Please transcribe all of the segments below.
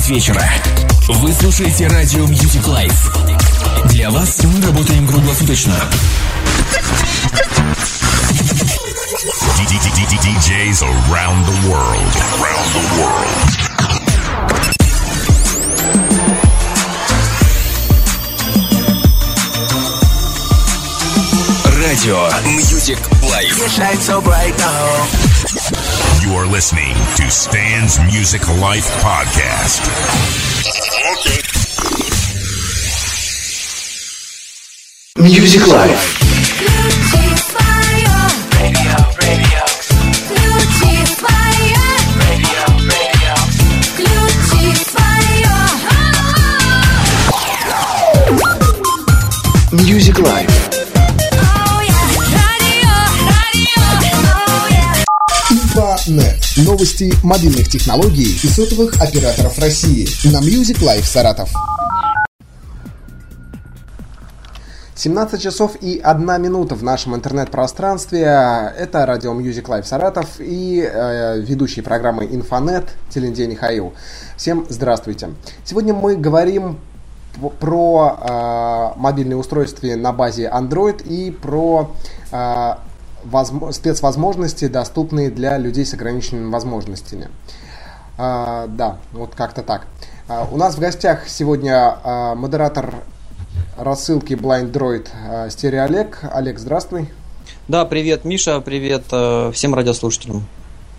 9 вечера. Вы слушаете радио Music Life. Для вас мы работаем круглосуточно. DJs around the world. Around the world. Радио Music Life. You shine so bright now. You are listening to Stan's Music Life Podcast. Music Life. Music Life. Инфонет. Новости мобильных технологий и сотовых операторов России на Music Life Саратов. 17 часов и 1 минута в нашем интернет-пространстве. Это радио Music Live Саратов и э, ведущий программы Инфонет Телендей Михаил. Всем здравствуйте. Сегодня мы говорим про э, мобильные устройства на базе Android и про э, спецвозможности, доступные для людей с ограниченными возможностями. А, да, вот как-то так. А, у нас в гостях сегодня а, модератор рассылки Blind Droid а, Стерео Олег. Олег, здравствуй. Да, привет, Миша, привет э, всем радиослушателям.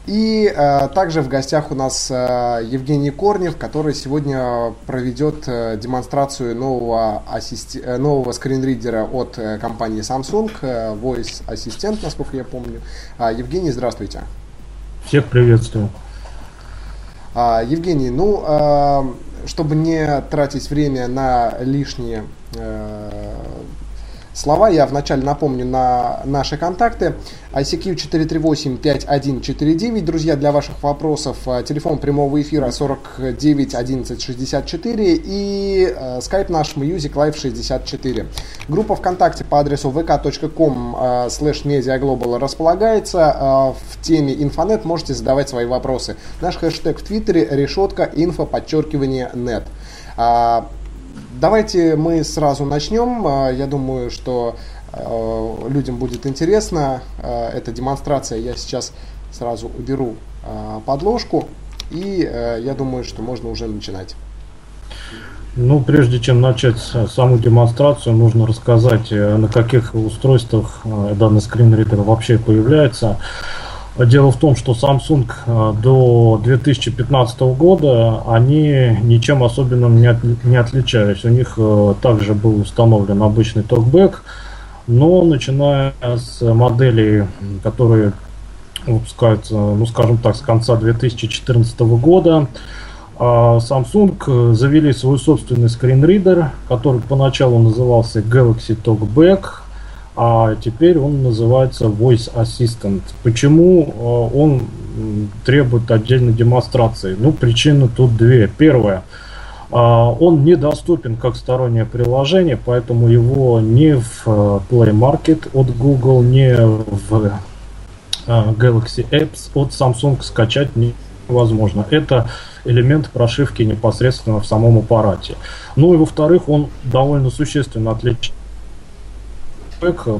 И а, также в гостях у нас а, Евгений Корнев, который сегодня проведет а, демонстрацию нового, ассисти- э, нового скринридера от э, компании Samsung, э, Voice Assistant, насколько я помню. А, Евгений, здравствуйте. Всех приветствую. А, Евгений, ну, а, чтобы не тратить время на лишние э, слова, я вначале напомню на наши контакты. ICQ 438-5149, друзья, для ваших вопросов. а, Телефон прямого эфира 49 11 64 и э, скайп наш Music Live 64. Группа ВКонтакте по адресу vk.com э, slash mediaglobal располагается. Э, В теме инфонет можете задавать свои вопросы. Наш хэштег в Твиттере решетка инфо подчеркивание нет. А, Давайте мы сразу начнем. А, Я думаю, что э, людям будет интересно э, эта демонстрация. Я сейчас сразу уберу подложку. И я думаю, что можно уже начинать. Ну, прежде чем начать саму демонстрацию, нужно рассказать, э, на каких устройствах э, данный скринридер вообще появляется. Дело в том, что Samsung э, до 2015 года они ничем особенным не, отли- не отличались. У них э, также был установлен обычный токбэк, но начиная с моделей, которые выпускаются, ну скажем так, с конца 2014 года, а, Samsung э, завели свой собственный скринридер, который поначалу назывался Galaxy Talkback, а теперь он называется Voice Assistant. Почему э, он требует отдельной демонстрации? Ну, причины тут две. Первое. а, Он недоступен как стороннее приложение, поэтому его ни в э, Play Market от Google, ни в а, Galaxy Apps от Samsung скачать невозможно. Это элемент прошивки непосредственно в самом аппарате. Ну и во-вторых, он довольно существенно отличается,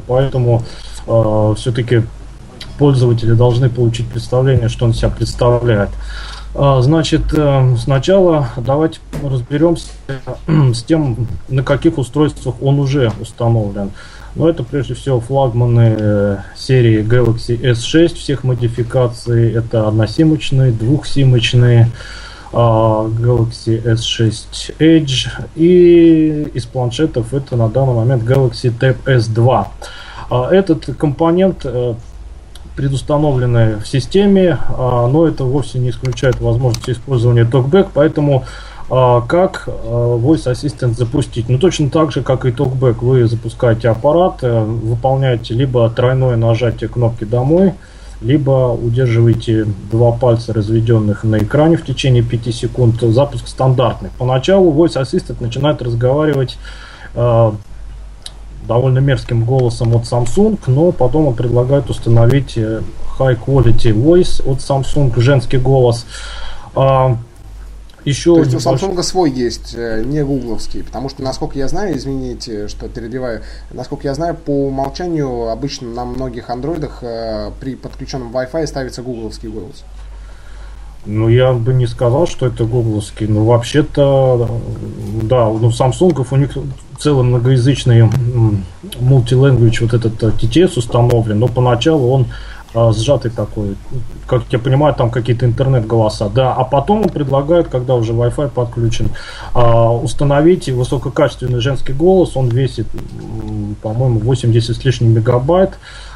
поэтому все-таки пользователи должны получить представление, что он себя представляет. А, Значит, э, сначала давайте разберемся э, с тем, на каких устройствах он уже установлен. Но это прежде всего флагманы э, серии Galaxy S6 всех модификаций. Это односимочные, двухсимочные, Galaxy S6 Edge. И из планшетов это на данный момент Galaxy Tab S2. А, Этот компонент э, предустановлены в системе, а, но это вовсе не исключает возможность использования TalkBack, поэтому а, как а, Voice Assistant запустить? Ну, точно так же, как и TalkBack, вы запускаете аппарат, э, выполняете либо тройное нажатие кнопки «Домой», либо удерживаете два пальца, разведенных на экране в течение 5 секунд. Запуск стандартный. Поначалу Voice Assistant начинает разговаривать э, довольно мерзким голосом от Samsung, но потом он предлагает установить э, High Quality Voice от Samsung, женский голос. А, еще То есть у Samsung свой есть, э, не гугловский, потому что, насколько я знаю, извините, что перебиваю, насколько я знаю, по умолчанию обычно на многих андроидах э, при подключенном Wi-Fi ставится гугловский голос. Ну, я бы не сказал, что это гугловский. Но вообще-то, да, ну, Samsung у них целый многоязычный м, multi-language вот этот э, TTS установлен, но поначалу он а, сжатый такой. Как я понимаю, там какие-то интернет-голоса. Да, а потом он предлагает, когда уже Wi-Fi подключен, а, установить высококачественный женский голос. Он весит, по-моему, 80 с лишним мегабайт.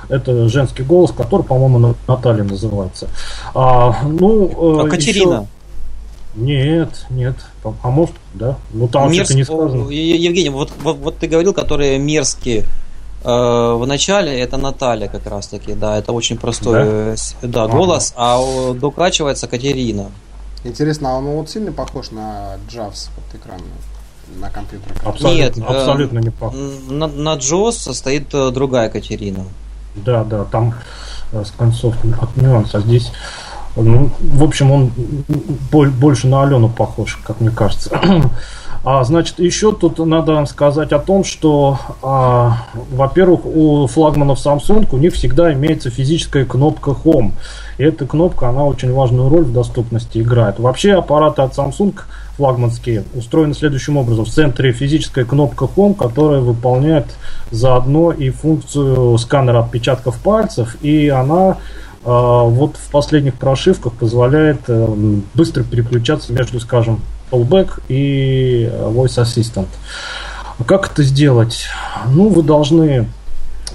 Это женский голос, который, по-моему, На- Наталья называется. А, ну, э, А Катерина? еще- Нет, нет. А, может, да? Ну там Мерз- что-то не сказано. Евгений, вот, вот, вот ты говорил, которые мерзкие э, в начале, это Наталья как раз таки, да, это очень простой Да? э, с- да, Ага. голос, а о, докачивается Катерина. Интересно, а он вот сильно похож на JAWS вот экран на компьютерах? Абсолютно, Нет, э, абсолютно не похож. На, на Джос стоит э, другая Катерина. Да, да, там э, с концов от нюанса. Здесь, ну, в общем, он боль- больше на Алену похож, как мне кажется. А, значит, еще тут надо сказать о том, что, а, во-первых, у флагманов Samsung у них всегда имеется физическая кнопка Home. И эта кнопка, она очень важную роль в доступности играет. Вообще аппараты от Samsung флагманские устроены следующим образом. В центре физическая кнопка Home, которая выполняет заодно и функцию сканера отпечатков пальцев, и она а, вот в последних прошивках позволяет э, быстро переключаться между, скажем, Callback и э, Voice Assistant. Как это сделать? Ну, вы должны, э,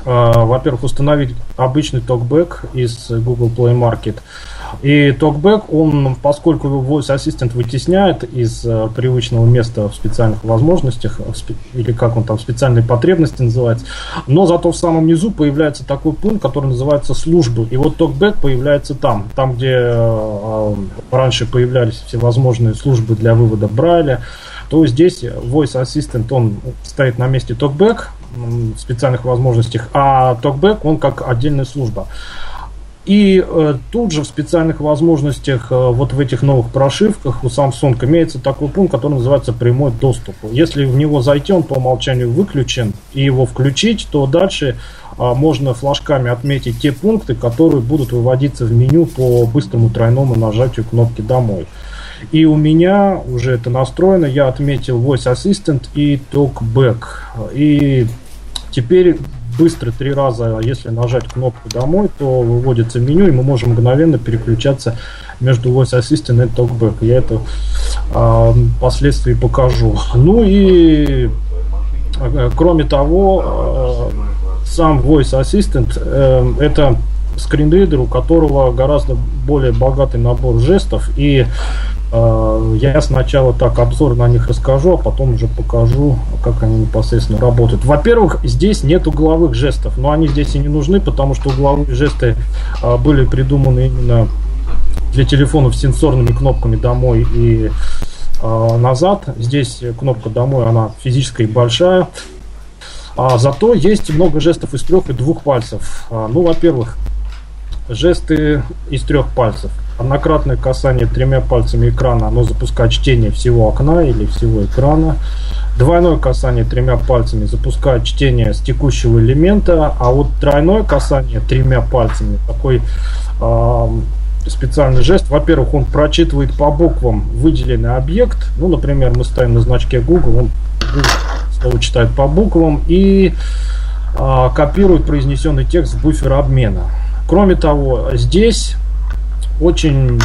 во-первых, установить обычный TalkBack из Google Play Market. И TalkBack, он, поскольку Voice Assistant вытесняет из э, привычного места в специальных возможностях, в спе- или как он там, специальные потребности называется, но зато в самом низу появляется такой пункт, который называется службы. И вот TalkBack появляется там, там, где э, э, раньше появлялись всевозможные службы для вывода Брайля, то здесь Voice Assistant, он стоит на месте м, в специальных возможностях, а TalkBack, он как отдельная служба. И э, тут же в специальных возможностях, э, вот в этих новых прошивках у Samsung имеется такой пункт, который называется прямой доступ. Если в него зайти, он по умолчанию выключен, и его включить, то дальше а, можно флажками отметить те пункты, которые будут выводиться в меню по быстрому тройному нажатию кнопки «Домой». И у меня уже это настроено, я отметил Voice Assistant и TalkBack. И теперь быстро три раза, если нажать кнопку «Домой», то выводится меню, и мы можем мгновенно переключаться между Voice Assistant и TalkBack. Я это а, впоследствии покажу. Ну и э, кроме того, э, сам Voice Assistant э, это скринридер, у которого гораздо более богатый набор жестов и э, я сначала так обзор на них расскажу, а потом уже покажу, как они непосредственно работают. Во-первых, здесь нет угловых жестов, но они здесь и не нужны, потому что угловые жесты э, были придуманы именно для телефонов с сенсорными кнопками домой и э, назад. Здесь кнопка домой, она физическая и большая. А зато есть много жестов из трех и двух пальцев. А, ну, во-первых, жесты из трех пальцев. Однократное касание тремя пальцами экрана, оно запускает чтение всего окна или всего экрана. Двойное касание тремя пальцами запускает чтение с текущего элемента, а вот тройное касание тремя пальцами такой а, специальный жест. Во-первых, он прочитывает по буквам выделенный объект. Ну, например, мы ставим на значке Google, он слово читает по буквам и а, копирует произнесенный текст с буфера обмена. Кроме того, здесь очень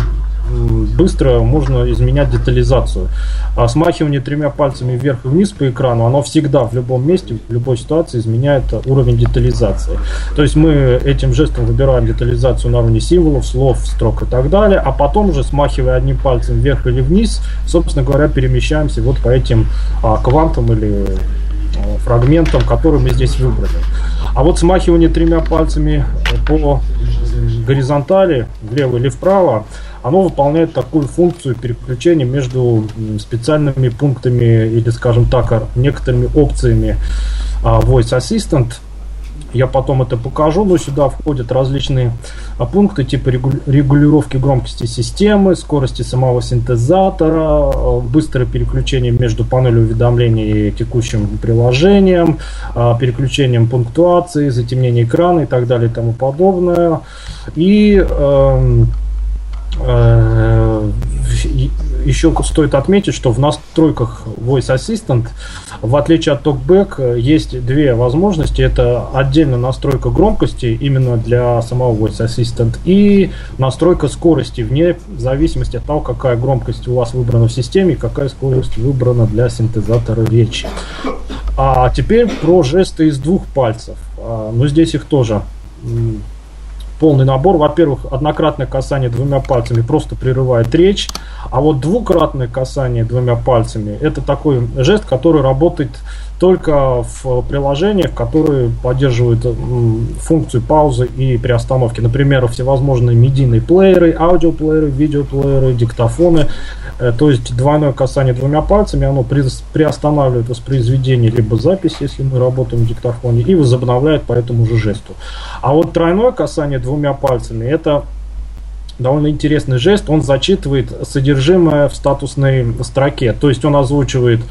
быстро можно изменять детализацию. А смахивание тремя пальцами вверх и вниз по экрану, оно всегда в любом месте, в любой ситуации изменяет уровень детализации. То есть мы этим жестом выбираем детализацию на уровне символов, слов, строк и так далее, а потом уже смахивая одним пальцем вверх или вниз, собственно говоря, перемещаемся вот по этим а, квантам или а, фрагментам, которые мы здесь выбрали. А вот смахивание тремя пальцами по горизонтали, влево или вправо, оно выполняет такую функцию переключения между специальными пунктами или, скажем так, некоторыми опциями а, Voice Assistant. Я потом это покажу, но сюда входят различные а, пункты типа регу- регулировки громкости системы, скорости самого синтезатора, а, быстрое переключение между панелью уведомлений и текущим приложением, а, переключением пунктуации, затемнение экрана и так далее и тому подобное. И эм, Э, и- Еще стоит отметить, что в настройках Voice Assistant, в отличие от TalkBack, есть две возможности. Это отдельно настройка громкости именно для самого Voice Assistant и настройка скорости вне зависимости от того, какая громкость у вас выбрана в системе и какая скорость выбрана для синтезатора речи. А теперь про жесты из двух пальцев. А, Ну, здесь их тоже полный набор. Во-первых, однократное касание двумя пальцами просто прерывает речь, а вот двукратное касание двумя пальцами это такой жест, который работает только в приложениях, которые поддерживают функцию паузы и приостановки. Например, всевозможные медийные плееры, аудиоплееры, видеоплееры, диктофоны. Э, То есть двойное касание двумя пальцами, оно при- приостанавливает воспроизведение либо запись, если мы работаем в диктофоне, и возобновляет по этому же жесту. А вот тройное касание двумя пальцами это довольно интересный жест. Он зачитывает содержимое в статусной строке. То есть он озвучивает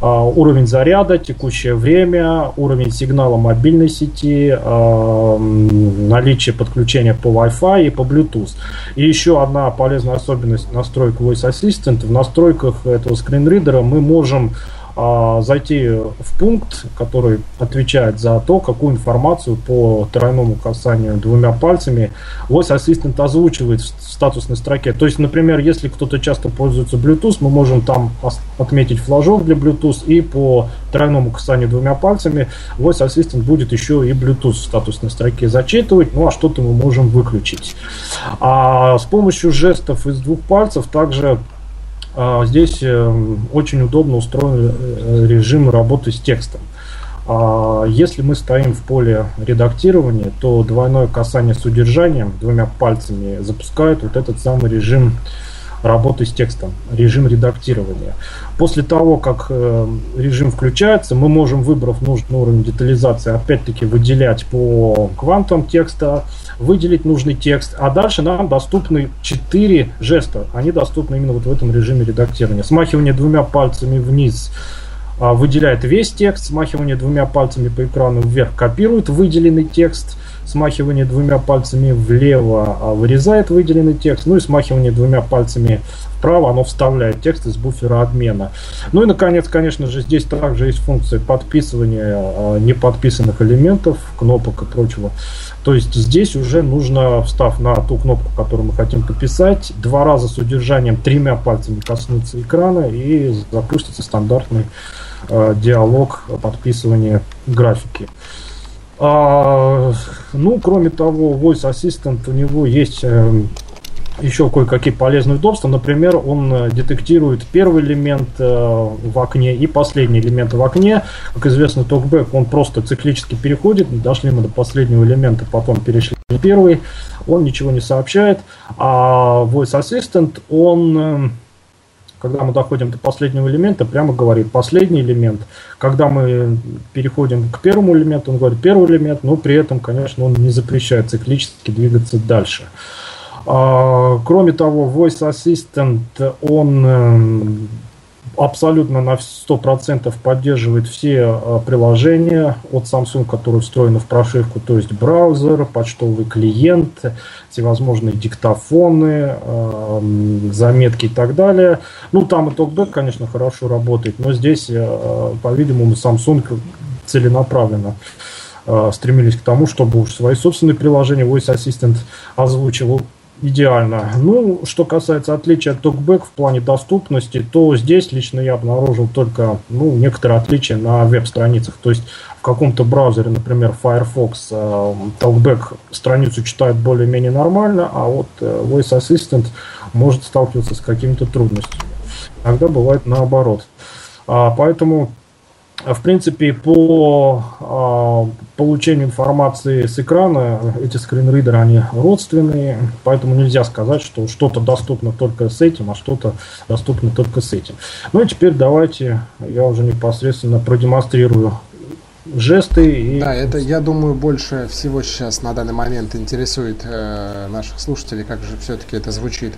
а, уровень заряда, текущее время, уровень сигнала мобильной сети, м, наличие подключения по Wi-Fi и по Bluetooth. И еще одна полезная особенность настроек Voice Assistant. В настройках этого скринридера мы можем а, зайти в пункт, который отвечает за то, какую информацию по тройному касанию двумя пальцами Voice Assistant озвучивает в статусной строке. То есть, например, если кто-то часто пользуется Bluetooth, мы можем там отметить флажок для Bluetooth и по тройному касанию двумя пальцами Voice Assistant будет еще и Bluetooth в статусной строке зачитывать, ну а что-то мы можем выключить. А с помощью жестов из двух пальцев также Здесь э, очень удобно устроен э, режим работы с текстом. А, Если мы стоим в поле редактирования, то двойное касание с удержанием двумя пальцами запускает вот этот самый режим работы с текстом, режим редактирования. После того, как э, режим включается, мы можем, выбрав нужный уровень детализации, опять-таки выделять по квантам текста, выделить нужный текст, а дальше нам доступны 4 жеста. Они доступны именно вот в этом режиме редактирования. Смахивание двумя пальцами вниз а, выделяет весь текст, смахивание двумя пальцами по экрану вверх копирует выделенный текст, смахивание двумя пальцами влево а, вырезает выделенный текст, ну и смахивание двумя пальцами вправо оно вставляет текст из буфера обмена. Ну и наконец, конечно же, здесь также есть функция подписывания а, неподписанных элементов, кнопок и прочего. То есть здесь уже нужно, встав на ту кнопку, которую мы хотим подписать, два раза с удержанием тремя пальцами коснуться экрана и запустится стандартный э, диалог подписывания графики. А, ну, кроме того, Voice Assistant у него есть э, еще кое-какие полезные удобства. Например, он э, детектирует первый элемент э, в окне и последний элемент в окне. Как известно, TalkBack, он просто циклически переходит. Дошли мы до последнего элемента, потом перешли на первый. Он ничего не сообщает. А Voice Assistant, он... э, когда мы доходим до последнего элемента, прямо говорит последний элемент. Когда мы переходим к первому элементу, он говорит первый элемент, но при этом, конечно, он не запрещает циклически двигаться дальше. А, Кроме того, Voice Assistant, он эм, абсолютно на 100% поддерживает все э, приложения от Samsung, которые встроены в прошивку, то есть браузер, почтовый клиент, всевозможные диктофоны, эм, заметки и так далее. Ну, там и TalkBack, конечно, хорошо работает, но здесь, э, по-видимому, Samsung целенаправленно стремились к тому, чтобы уж свои собственные приложения Voice Assistant озвучивал идеально. Ну, что касается отличия от TalkBack в плане доступности, то здесь лично я обнаружил только ну, некоторые отличия на веб-страницах. То есть в каком-то браузере, например, Firefox, э, TalkBack страницу читает более-менее нормально, а вот э, Voice Assistant может сталкиваться с какими-то трудностями. Иногда бывает наоборот. А, поэтому в принципе, по а, получению информации с экрана эти скринридеры, они родственные, поэтому нельзя сказать, что что-то доступно только с этим, а что-то доступно только с этим. Ну и теперь давайте я уже непосредственно продемонстрирую жесты и Да, это, я думаю, больше всего сейчас на данный момент интересует э, наших слушателей, как же все-таки это звучит.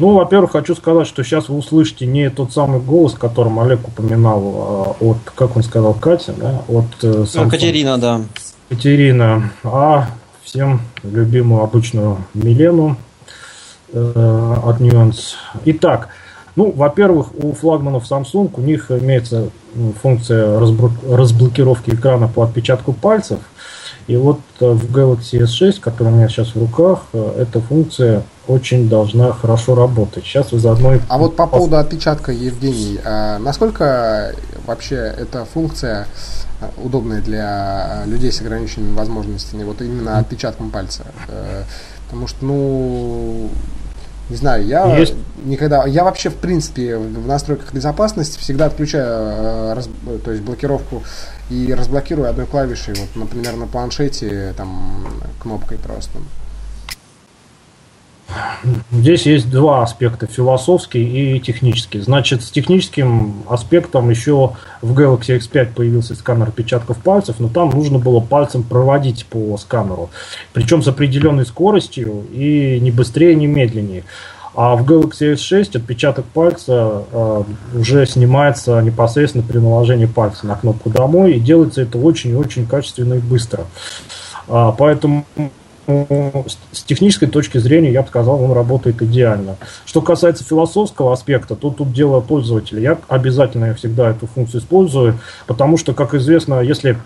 Ну, во-первых, хочу сказать, что сейчас вы услышите не тот самый голос, которым Олег упоминал а, от, как он сказал, Катя, да, от э, Ну, Samsung. Катерина, да. Катерина, а всем любимую обычную Милену э, от Nuance. Итак, ну, во-первых, у флагманов Samsung у них имеется м, функция разблокировки экрана по отпечатку пальцев. И вот э, в Galaxy S6, который у меня сейчас в руках, э, эта функция очень должна хорошо работать. Сейчас вы заодно... и А вот по поводу отпечатка, Евгений, а насколько вообще эта функция а, удобная для людей с ограниченными возможностями, вот именно отпечатком пальца? Э, Потому что, ну, не знаю, я Есть. никогда, я вообще в принципе в настройках безопасности всегда отключаю, э, раз- то есть блокировку и разблокирую одной клавишей, вот, например, на планшете там кнопкой просто. Здесь есть два аспекта, философский и технический. Значит, с техническим аспектом еще в Galaxy X5 появился сканер отпечатков пальцев, но там нужно было пальцем проводить по сканеру. Причем с определенной скоростью и не быстрее, не медленнее. А в Galaxy S6 отпечаток пальца э, уже снимается непосредственно при наложении пальца на кнопку «Домой», и делается это очень и очень качественно и быстро. А, поэтому с- технической точки зрения, я бы сказал, он работает идеально. Что касается философского аспекта, то тут дело пользователя. Я обязательно всегда эту функцию использую, потому что, как известно, если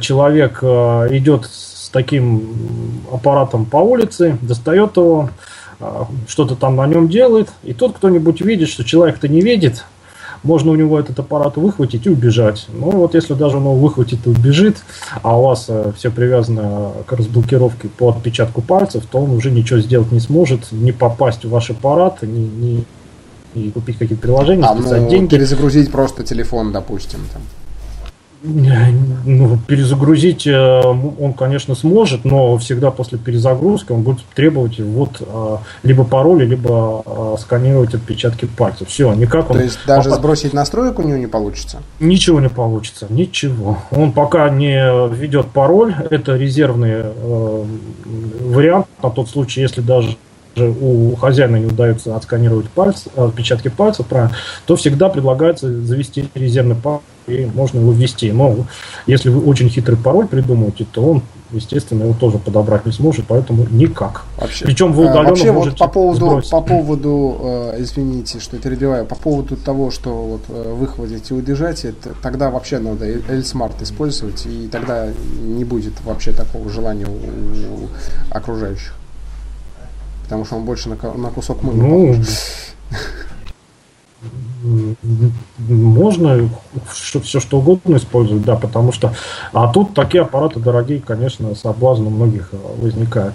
человек э, идет с таким аппаратом по улице, достает его, что-то там на нем делает, и тот кто-нибудь видит, что человек-то не видит, можно у него этот аппарат выхватить и убежать. Ну вот если даже он его выхватит и убежит, а у вас э, все привязано к разблокировке по отпечатку пальцев, то он уже ничего сделать не сможет, не попасть в ваш аппарат, не, не- не купить какие-то приложения, А, ну, деньги. перезагрузить просто телефон, допустим. Там. Ну, перезагрузить э, он, конечно, сможет, но всегда после перезагрузки он будет требовать вот э, либо пароли, либо э, сканировать отпечатки пальцев. Все, никак он... То есть даже пока- сбросить настроек у него не получится? Ничего не получится, ничего. Он пока не введет пароль, это резервный э, вариант на тот случай, если даже у хозяина не удается отсканировать пальцы, отпечатки пальцев, правильно, то всегда предлагается завести резервный пароль, и можно его ввести. Но если вы очень хитрый пароль придумаете, то он, естественно, его тоже подобрать не сможет, поэтому никак. Вообще, Причем вы а, удаленно вообще вот можете по поводу, сбросить. по поводу, э, извините, что перебиваю, по поводу того, что вот э, выхватить и убежать, это, тогда вообще надо L-Smart использовать, и тогда не будет вообще такого желания у, у окружающих. Потому что он больше на, на кусок мыла Ну, похож. Можно все, все что угодно использовать, да, потому что... А тут такие аппараты дорогие, конечно, соблазн у многих э, возникает.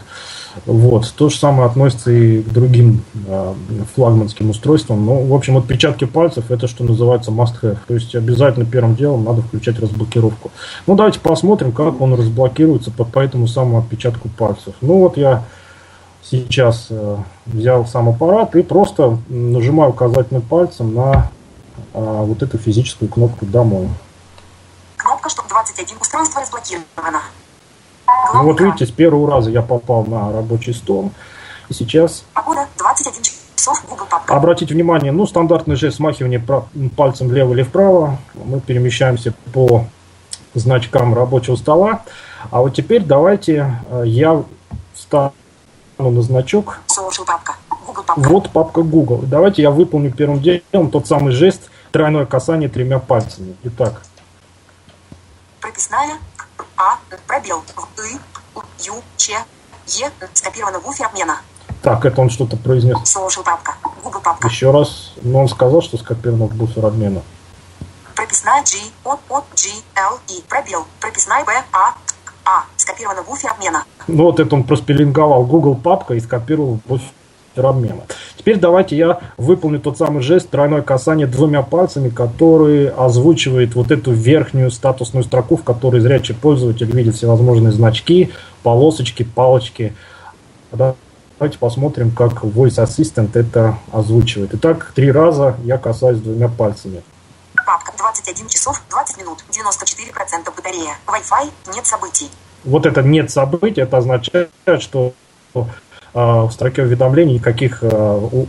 Вот. То же самое относится и к другим э, флагманским устройствам. Ну, в общем, отпечатки пальцев это что называется must have. То есть обязательно первым делом надо включать разблокировку. Ну, давайте посмотрим, как он разблокируется по, по этому самому отпечатку пальцев. Ну, вот я сейчас э, взял сам аппарат и просто нажимаю указательным пальцем на э, вот эту физическую кнопку «Домой». Кнопка «Чтоб 21» устройство разблокировано. Ну, вот видите, с первого раза я попал на рабочий стол. И сейчас Погода 21 часов Google папка. обратите внимание, ну, стандартный жест смахивания пальцем влево или вправо. Мы перемещаемся по значкам рабочего стола. А вот теперь давайте э, я встану на значок папка. Папка. Вот папка Google. Давайте я выполню первым делом тот самый жест тройное касание тремя пальцами. Итак, Прописная. А. Пробел. И. Ю. Ч. Е. Скопировано в уфе обмена. Так, это он что-то произнес. Social папка. Google папка. Еще раз, но он сказал, что скопировано в буфер обмена. Прописная G, от, от, G, L, I, пробел. Прописная B, А, А. Скопировано в буфер обмена. Ну вот это он проспеллинговал Google папка и скопировал буфер обмена. Теперь давайте я выполню тот самый жест тройное касание двумя пальцами, который озвучивает вот эту верхнюю статусную строку, в которой зрячий пользователь видит всевозможные значки, полосочки, палочки. Да, Давайте посмотрим, как Voice Assistant это озвучивает. Итак, три раза я касаюсь двумя пальцами. Папка 21 часов 20 минут 94% батарея. Wi-Fi нет событий. Вот это нет событий, это означает, что а, в строке уведомлений никаких а,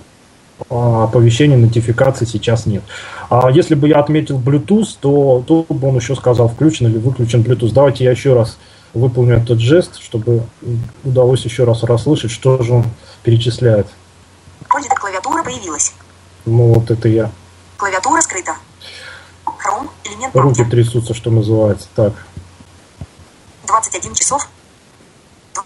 оповещений, нотификаций сейчас нет. А если бы я отметил Bluetooth, то тут бы он еще сказал, включен или выключен Bluetooth. Давайте я еще раз выполню этот жест, чтобы удалось еще раз расслышать, что же он перечисляет. Пользователь клавиатура появилась. Ну вот это я. Клавиатура скрыта. Chrome, элемент Руки трясутся, что называется. Так. 21 часов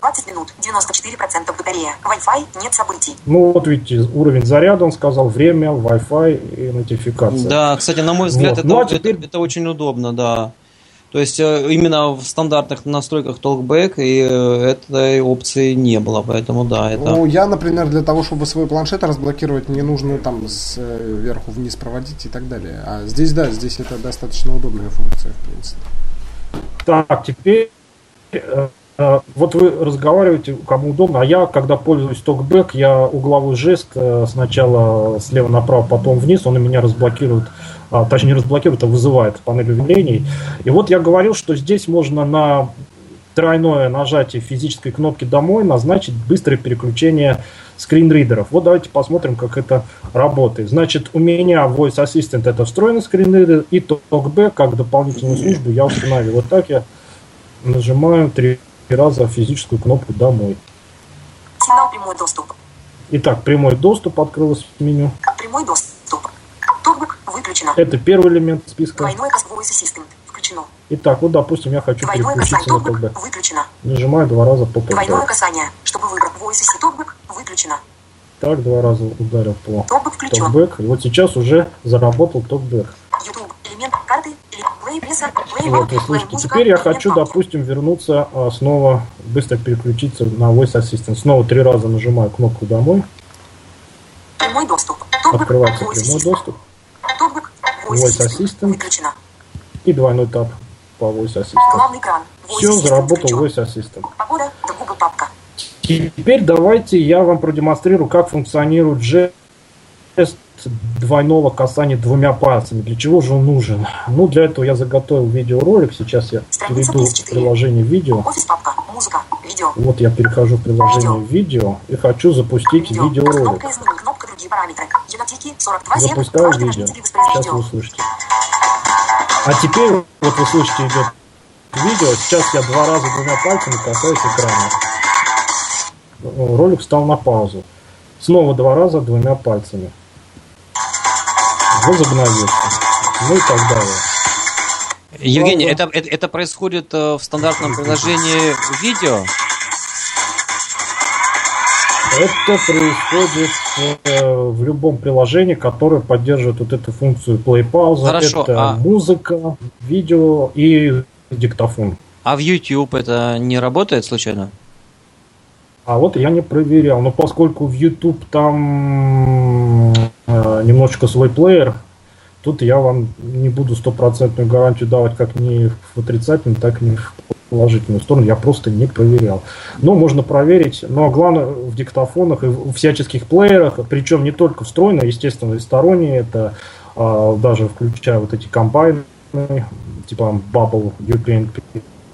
20 минут 94% батарея. Wi-Fi нет событий. Ну вот видите, уровень заряда, он сказал, время, Wi-Fi и нотификация. Да, кстати, на мой взгляд, Вот. это, Ну, а это- теперь- это очень удобно, да. То есть э, именно в стандартных настройках Talkback и э, этой опции не было, поэтому да, это... Ну, я, например, для того, чтобы свой планшет разблокировать, мне нужно там сверху вниз проводить и так далее. А здесь, да, здесь это достаточно удобная функция, в принципе. Так, теперь э, э, вот вы разговариваете, кому удобно, а я, когда пользуюсь токбэк, я угловой жест э, сначала слева направо, потом вниз, он у меня разблокирует, а, точнее не разблокирует, а вызывает панель уведомлений. И вот я говорил, что здесь можно на тройное нажатие физической кнопки «Домой» назначить быстрое переключение скринридеров. Вот давайте посмотрим, как это работает. Значит, у меня Voice Assistant это встроенный скринридер, и TalkBack как дополнительную службу я установил. Вот так я нажимаю три раза физическую кнопку «Домой». Сигнал прямой доступ. Итак, прямой доступ открылось в меню. Прямой доступ. Токбэк выключено. Это первый элемент списка. Двойной кас Voice Assistant. Включено. Итак, вот, допустим, я хочу Двойное переключиться на TalkBack. выключено. Нажимаю два раза по Двойное TalkBack. касание. Чтобы выбрать Voice Assistant Токбэк выключено. Так, два раза ударил по. TalkBack. И вот сейчас уже заработал TalkBack. YouTube. Элемент карты. Вот, вы Play слышите. музыка. Теперь я хочу, допустим, вернуться а, снова, быстро переключиться на Voice Assistant. Снова три раза нажимаю кнопку «Домой». Прямой доступ. Токбэк Открывается прямой доступ. Токбэк Voice Assistant. Выключено. И двойной тап по Voice Assistant. Главный экран. Все, заработал. Voice Assistant. Погода. Это Google папка. Теперь давайте я вам продемонстрирую, как функционирует жест двойного касания двумя пальцами. Для чего же он нужен? Ну, для этого я заготовил видеоролик. Сейчас я Страница перейду в 34. приложение видео. Офис папка. Музыка. Видео. Вот я перехожу в приложение видео и хочу запустить Видео. видеоролик. Параметры. Генотики 42 7. Запускаю видео. Сейчас вы услышите. А теперь, вот вы слышите, идет видео. Сейчас я два раза двумя пальцами касаюсь экрана. Ролик встал на паузу. Снова два раза двумя пальцами. Возобновился. Ну и так далее. Евгений, это, это, это происходит э, в стандартном приложении видео? Это происходит э, в любом приложении, которое поддерживает вот эту функцию play пауза. Хорошо, Это а- музыка, видео и диктофон. А в YouTube это не работает случайно? А вот я не проверял, но поскольку в YouTube там э, немножечко свой плеер, тут я вам не буду стопроцентную гарантию давать как ни в отрицательную, так и в положительную сторону. Я просто не проверял. Но можно проверить. Но главное в диктофонах и в всяческих плеерах, причем не только встроенные, естественно, и сторонние, это а, даже включая вот эти комбайны, типа Bubble,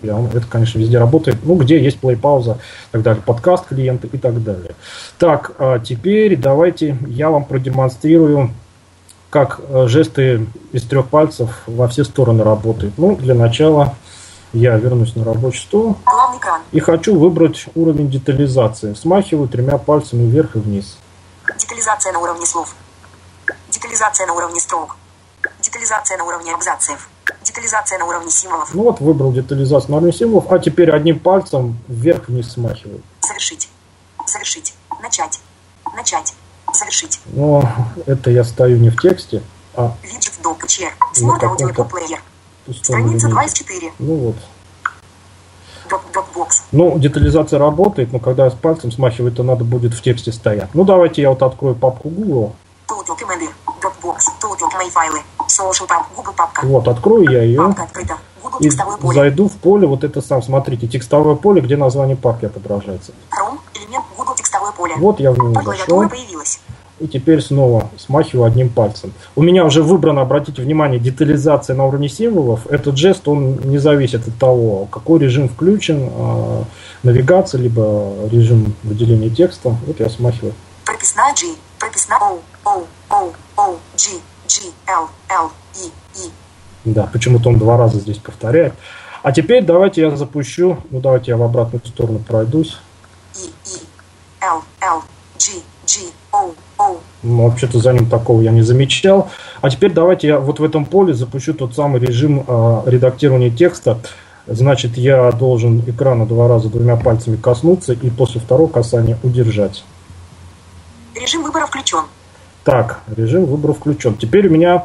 он- это, конечно, везде работает. Ну, где есть плей-пауза так далее, подкаст клиенты и так далее. Так, а теперь давайте я вам продемонстрирую, как э, жесты из трех пальцев во все стороны работают. Ну, для начала я вернусь на рабочий стол и хочу выбрать уровень детализации. Смахиваю тремя пальцами вверх и вниз. Детализация на уровне слов. Детализация на уровне строк. Детализация на уровне абзацев. Детализация на уровне символов. Ну вот, выбрал детализацию на уровне символов, а теперь одним пальцем вверх-вниз смахиваю. Завершить. Завершить. Начать. Начать. Завершить. Но это я стою не в тексте, а Виджет доп. Чер. Смарт аудио Страница 2 элементе. из 4. Ну вот. Ну, детализация работает, но когда я с пальцем смахиваю, то надо будет в тексте стоять. Ну, давайте я вот открою папку Google. Вот, открою я ее. И зайду в поле, вот это сам, смотрите, текстовое поле, где название папки отображается. Chrome. Элемент Google текстовое поле. Вот я в него зашел. появилась. И теперь снова смахиваю одним пальцем. У меня уже выбрано, обратите внимание, детализация на уровне символов. Этот жест, он не зависит от того, какой режим включен, а, навигация, либо режим выделения текста. Вот я смахиваю. Прописная G. Прописная O. O. O. O. G. G. L. L. E. E. Да, почему-то он два раза здесь повторяет. А теперь давайте я запущу, ну давайте я в обратную сторону пройдусь. E. E. L. L. G. G. O. O. Ну, Вообще-то за ним такого я не замечал. А теперь давайте я вот в этом поле запущу тот самый режим а, редактирования текста. Значит, я должен экрана два раза двумя пальцами коснуться и после второго касания удержать. Режим выбора включен. Так, режим выбора включен. Теперь у меня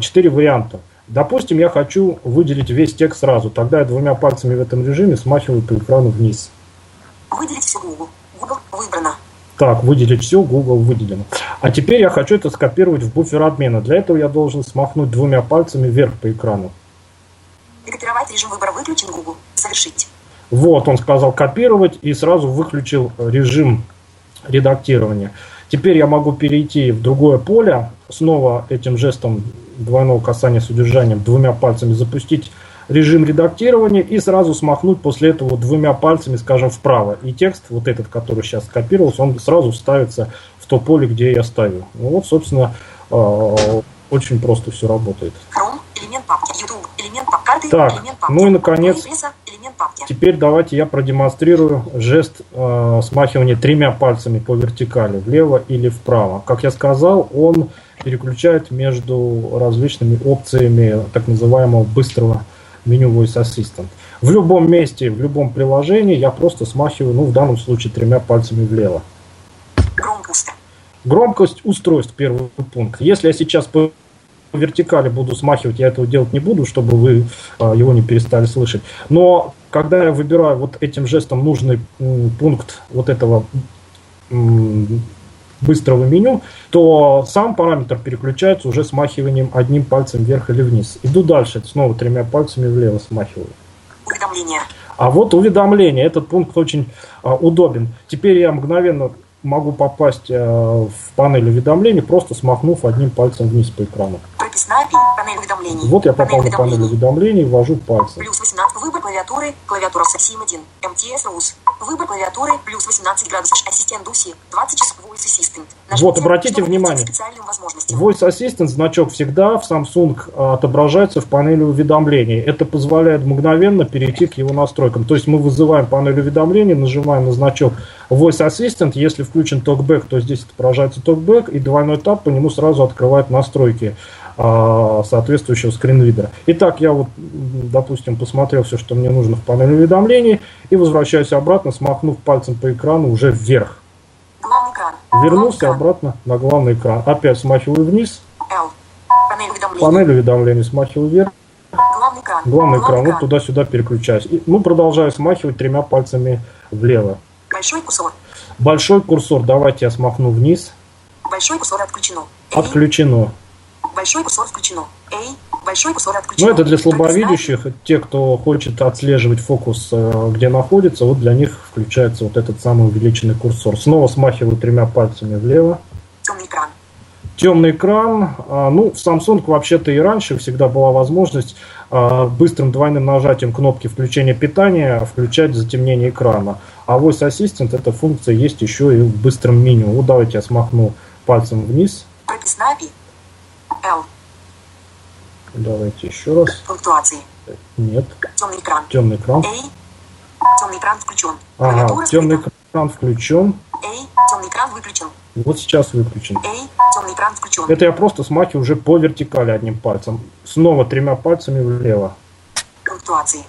четыре варианта. Допустим, я хочу выделить весь текст сразу. Тогда я двумя пальцами в этом режиме смахиваю по экрану вниз. Выделить все Google. Google выбрано. Так, выделить все, Google выделено. А теперь я хочу это скопировать в буфер обмена. Для этого я должен смахнуть двумя пальцами вверх по экрану. Рекопировать режим выбора выключен Google. Завершить. Вот, он сказал копировать и сразу выключил режим редактирования. Теперь я могу перейти в другое поле, снова этим жестом двойного касания с удержанием двумя пальцами запустить режим редактирования и сразу смахнуть после этого двумя пальцами, скажем, вправо. И текст, вот этот, который сейчас скопировался, он сразу вставится в то поле, где я ставил. Ну вот, собственно, э, очень просто все работает. Так, ну и, наконец. Теперь давайте я продемонстрирую жест э, смахивания тремя пальцами по вертикали, влево или вправо. Как я сказал, он переключает между различными опциями так называемого быстрого меню Voice Assistant. В любом месте, в любом приложении я просто смахиваю, ну в данном случае тремя пальцами влево. Громкость. Громкость устройств, первый пункт. Если я сейчас по вертикали буду смахивать, я этого делать не буду, чтобы вы а, его не перестали слышать. Но когда я выбираю вот этим жестом нужный пункт вот этого быстрого меню, то сам параметр переключается уже смахиванием одним пальцем вверх или вниз. Иду дальше, снова тремя пальцами влево смахиваю. Уведомления. А вот уведомление, этот пункт очень а, удобен. Теперь я мгновенно могу попасть а, в панель уведомлений, просто смахнув одним пальцем вниз по экрану. Прописная пи. Панель уведомлений. Вот я попал на Панель панель уведомлений. ввожу пальцем. Плюс 18. Выбор клавиатуры. Клавиатура с SIM1. MTS RUS. Выбор клавиатуры. Плюс 18 градусов. Ассистент Дуси. 20 часов. Voice Assistant. Вот, обратите внимание. Voice Assistant значок всегда в Samsung а, отображается в панели уведомлений. Это позволяет мгновенно перейти к его настройкам. То есть мы вызываем панель уведомлений, нажимаем на значок Voice Assistant. Если включен TalkBack, то здесь отображается TalkBack, и двойной тап по нему сразу открывает настройки а, соответствующего скринридера. Итак, я вот, допустим, посмотрел все, что мне нужно в панели уведомлений, и возвращаюсь обратно, смахнув пальцем по экрану уже вверх. Вернулся обратно на главный экран. Опять смахиваю вниз. Панель уведомлений. панель уведомлений смахиваю вверх, Главный экран. главный экран, вот туда-сюда переключаюсь. И, ну, продолжаю смахивать тремя пальцами влево. Большой курсор. Большой курсор, давайте я смахну вниз. Большой курсор отключено. Отключено. Большой курсор включено. A. Большой курсор отключено. Ну, это для слабовидящих, те, кто хочет отслеживать фокус, э, где находится, вот для них включается вот этот самый увеличенный курсор. Снова смахиваю тремя пальцами влево. Темный экран. Темный экран. а, Ну, в Samsung вообще-то и раньше всегда была возможность быстрым двойным нажатием кнопки включения питания включать затемнение экрана. А Voice Assistant эта функция есть еще и в быстром меню. Вот давайте я смахну пальцем вниз. L. Давайте еще раз. Пунктуации. Нет. Темный экран. Темный экран. A. Темный экран включен. Ага, темный экран включен. A. Темный экран выключен. Вот сейчас выключен. Эй, темный экран включен. Это я просто смахиваю уже по вертикали одним пальцем. Снова тремя пальцами влево. Пунктуации.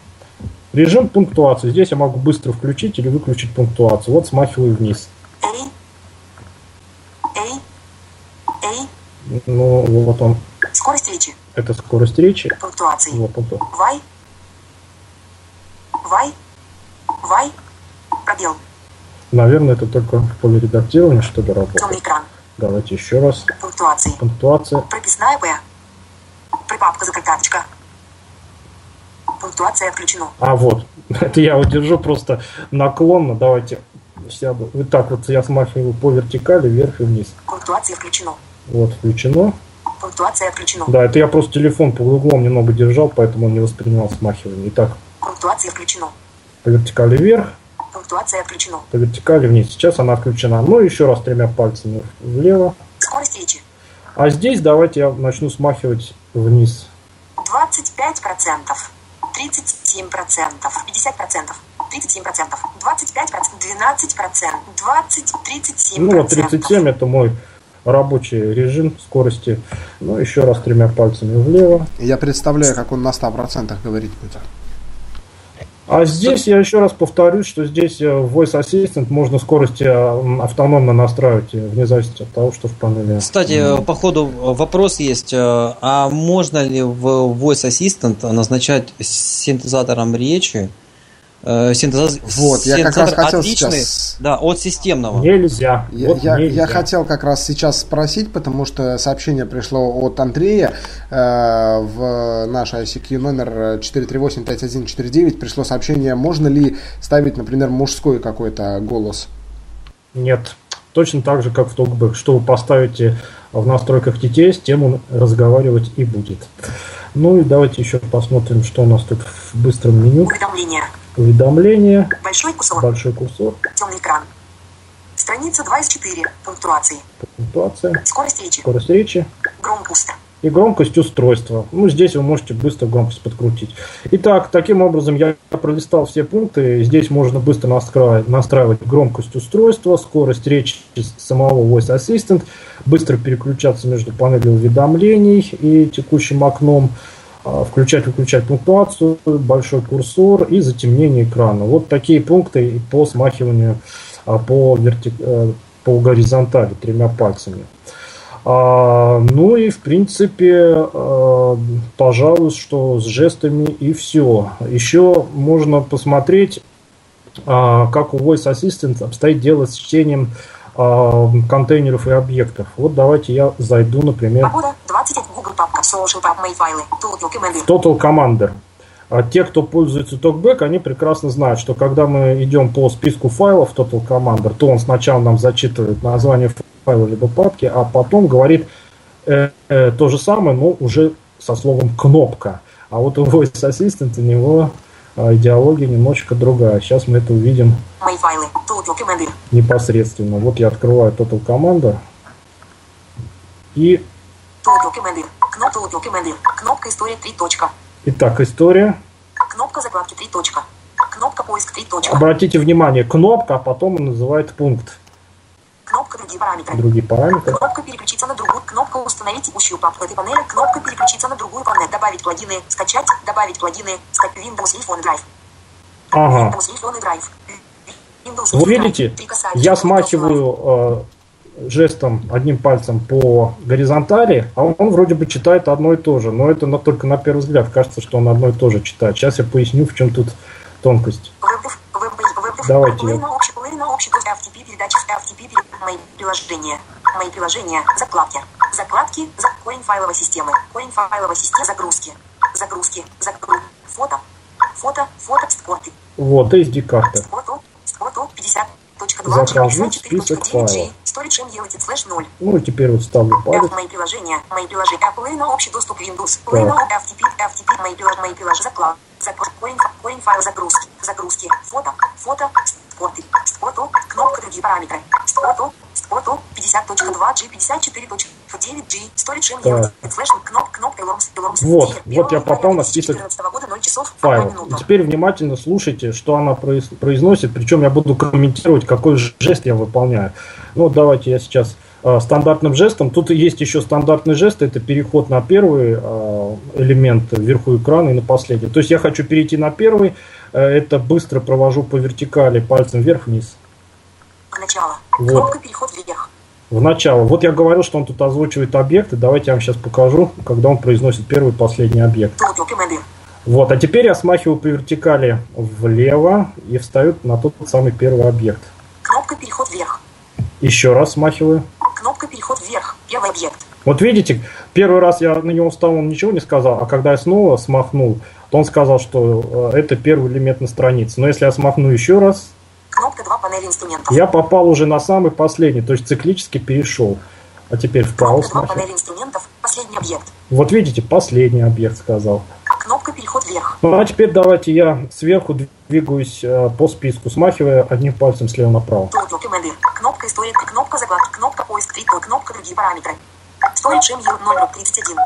Режим пунктуации. Здесь я могу быстро включить или выключить пунктуацию. Вот смахиваю вниз. Эй. Эй. Эй. Ну, вот он. Скорость речи. Это скорость речи. Пунктуации. Вот, пункту... Вай. Вай. Вай. Пробел. Наверное, это только в поле редактирования, что ли, работает. Темный экран. Давайте еще раз. Пунктуации. Пунктуация. Прописная П. Припапка закрытаточка. Пунктуация отключена. А вот, это я вот держу просто наклонно. Давайте сяду. Вот так вот я смахиваю по вертикали вверх и вниз. Пунктуация включена. Вот, включено. Пунктуация отключена. Да, это я просто телефон по углом немного держал, поэтому он не воспринимал смахивание. Итак, Пунктуация включена. по вертикали вверх, Пунктуация отключена. по вертикали вниз. Сейчас она отключена. Ну, еще раз тремя пальцами влево. Скорость речи. А здесь давайте я начну смахивать вниз. 25 процентов. 37 процентов. 50 процентов. 37 процентов. 25 процентов. 12 процентов. 20, 37 Ну, вот процентов. 37 это мой рабочий режим скорости. Ну, еще раз тремя пальцами влево. Я представляю, как он на 100% говорить будет. А здесь я еще раз повторюсь, что здесь э, в Voice Assistant можно скорости э, автономно настраивать, э, вне зависимости от того, что в панели. Кстати, по ходу вопрос есть. э, А можно ли в Voice Assistant назначать синтезатором речи э, синтеза- Вот, я как раз синтезатор хотел отличный, сейчас- да, от системного? Нельзя. Я, Вот я- нельзя. я хотел как раз сейчас спросить, потому что сообщение пришло от Андрея э, в наш ICQ номер 4385149. Пришло сообщение, можно ли ставить, например, мужской какой-то голос. Нет. Точно так же, как в TalkBack. Что вы поставите в настройках TTS, тем он разговаривать и будет. Ну и давайте еще посмотрим, что у нас тут в быстром меню. Уведомления. Уведомления, Большой курсор. большой курсор, Темный экран. Страница 2 из 4. Пунктуации. пунктуация, Скорость речи. скорость речи Громкость. И громкость устройства. Ну, здесь вы можете быстро громкость подкрутить. Итак, таким образом я пролистал все пункты. Здесь можно быстро настраивать, настраивать громкость устройства, скорость речи самого Voice Assistant, быстро переключаться между панелью уведомлений и текущим окном, а, включать-выключать пунктуацию, большой курсор и затемнение экрана. Вот такие пункты по смахиванию а, по, верти- э, по горизонтали тремя пальцами. А, ну и в принципе, э, пожалуй, что с жестами и все. Еще можно посмотреть, а, как у Voice Assistant обстоит дело с чтением а, контейнеров и объектов. Вот давайте я зайду, например, Погода. 20. Google папка. Social пап. Мои файлы. Тут документы. Total Commander. А те, кто пользуется TalkBack, они прекрасно знают, что когда мы идем по списку файлов Total Commander, то он сначала нам зачитывает название файла либо папки, а потом говорит э, э, то же самое, но уже со словом кнопка. А вот у Voice Assistant у него а, идеология немножечко другая. Сейчас мы это увидим Мои файлы. Непосредственно. Вот я открываю Total Commander и. Кнопка история 3 точка. Итак, история. Кнопка закладки 3 точка. Кнопка поиск 3 точка. Обратите внимание, кнопка, а потом он называет пункт. Кнопка другие параметры. Другие параметры. Кнопка переключиться на другую. Кнопка установить текущую папку этой панели. Кнопка переключиться на другую панель. Добавить плагины. Скачать. Добавить плагины. Скачать Windows Phone Drive. Ага. Windows Phone Drive. Windows Вы видите, я смахиваю э, жестом одним пальцем по горизонтали, а он, он вроде бы читает одно и то же, но это на- только на первый взгляд кажется, что он одно и то же читает. Сейчас я поясню, в чем тут тонкость. Давайте Плей на общий, плей на общий доступ FTP, передачи с FTP, перед- мои приложения. Мои приложения, закладки. Закладки, за корень файловой системы. Корень файловой системы, загрузки. Загрузки, загрузки. Фото. Фото, фото, скорты. Вот, SD-карта. Фото, фото, 50. Точка Захожу список файлов. Storage M делайте слэш 0. Ну и теперь вот ставлю палец. Мои приложения, мои приложения, Play на общий доступ Windows, Play на FTP, FTP, мои приложения, мои корень, корень файл загрузки, загрузки, фото, фото, скорты, фото, кнопка другие параметры, фото, фото, 50.2G, 54.9G, Storage делайте слэш, кноп, кнопка Elorms, Elorms, Вот, вот я попал на список 2014 года 0 часов, 1 файлов. И теперь внимательно слушайте, что она произ- произносит, причем я буду комментировать, какой жест я выполняю. Ну, давайте я сейчас стандартным жестом. Тут есть еще стандартный жест, это переход на первый э, элемент вверху экрана и на последний. То есть я хочу перейти на первый, э, это быстро провожу по вертикали пальцем вверх-вниз. Начало. Вот. Кнопка переход вверх. в начало. Вот я говорил, что он тут озвучивает объекты. Давайте я вам сейчас покажу, когда он произносит первый и последний объект. Вот, а теперь я смахиваю по вертикали влево и встают на тот самый первый объект. Кнопка переход. Еще раз смахиваю. Кнопка переход вверх. Первый объект. Вот видите, первый раз я на него встал, он ничего не сказал, а когда я снова смахнул, то он сказал, что э, это первый элемент на странице. Но если я смахну еще раз, Кнопка 2 панели инструментов. я попал уже на самый последний, то есть циклически перешел. А теперь вправо Кнопка 2 смахиваю. панели инструментов. Последний объект. Вот видите, последний объект сказал. Кнопка переход вверх. Ну а теперь давайте я сверху двигаюсь э, по списку, смахивая одним пальцем слева направо. Кнопка история. Кнопка закладки. Кнопка поиск. Три. Кнопка другие параметры. Storage MU 031.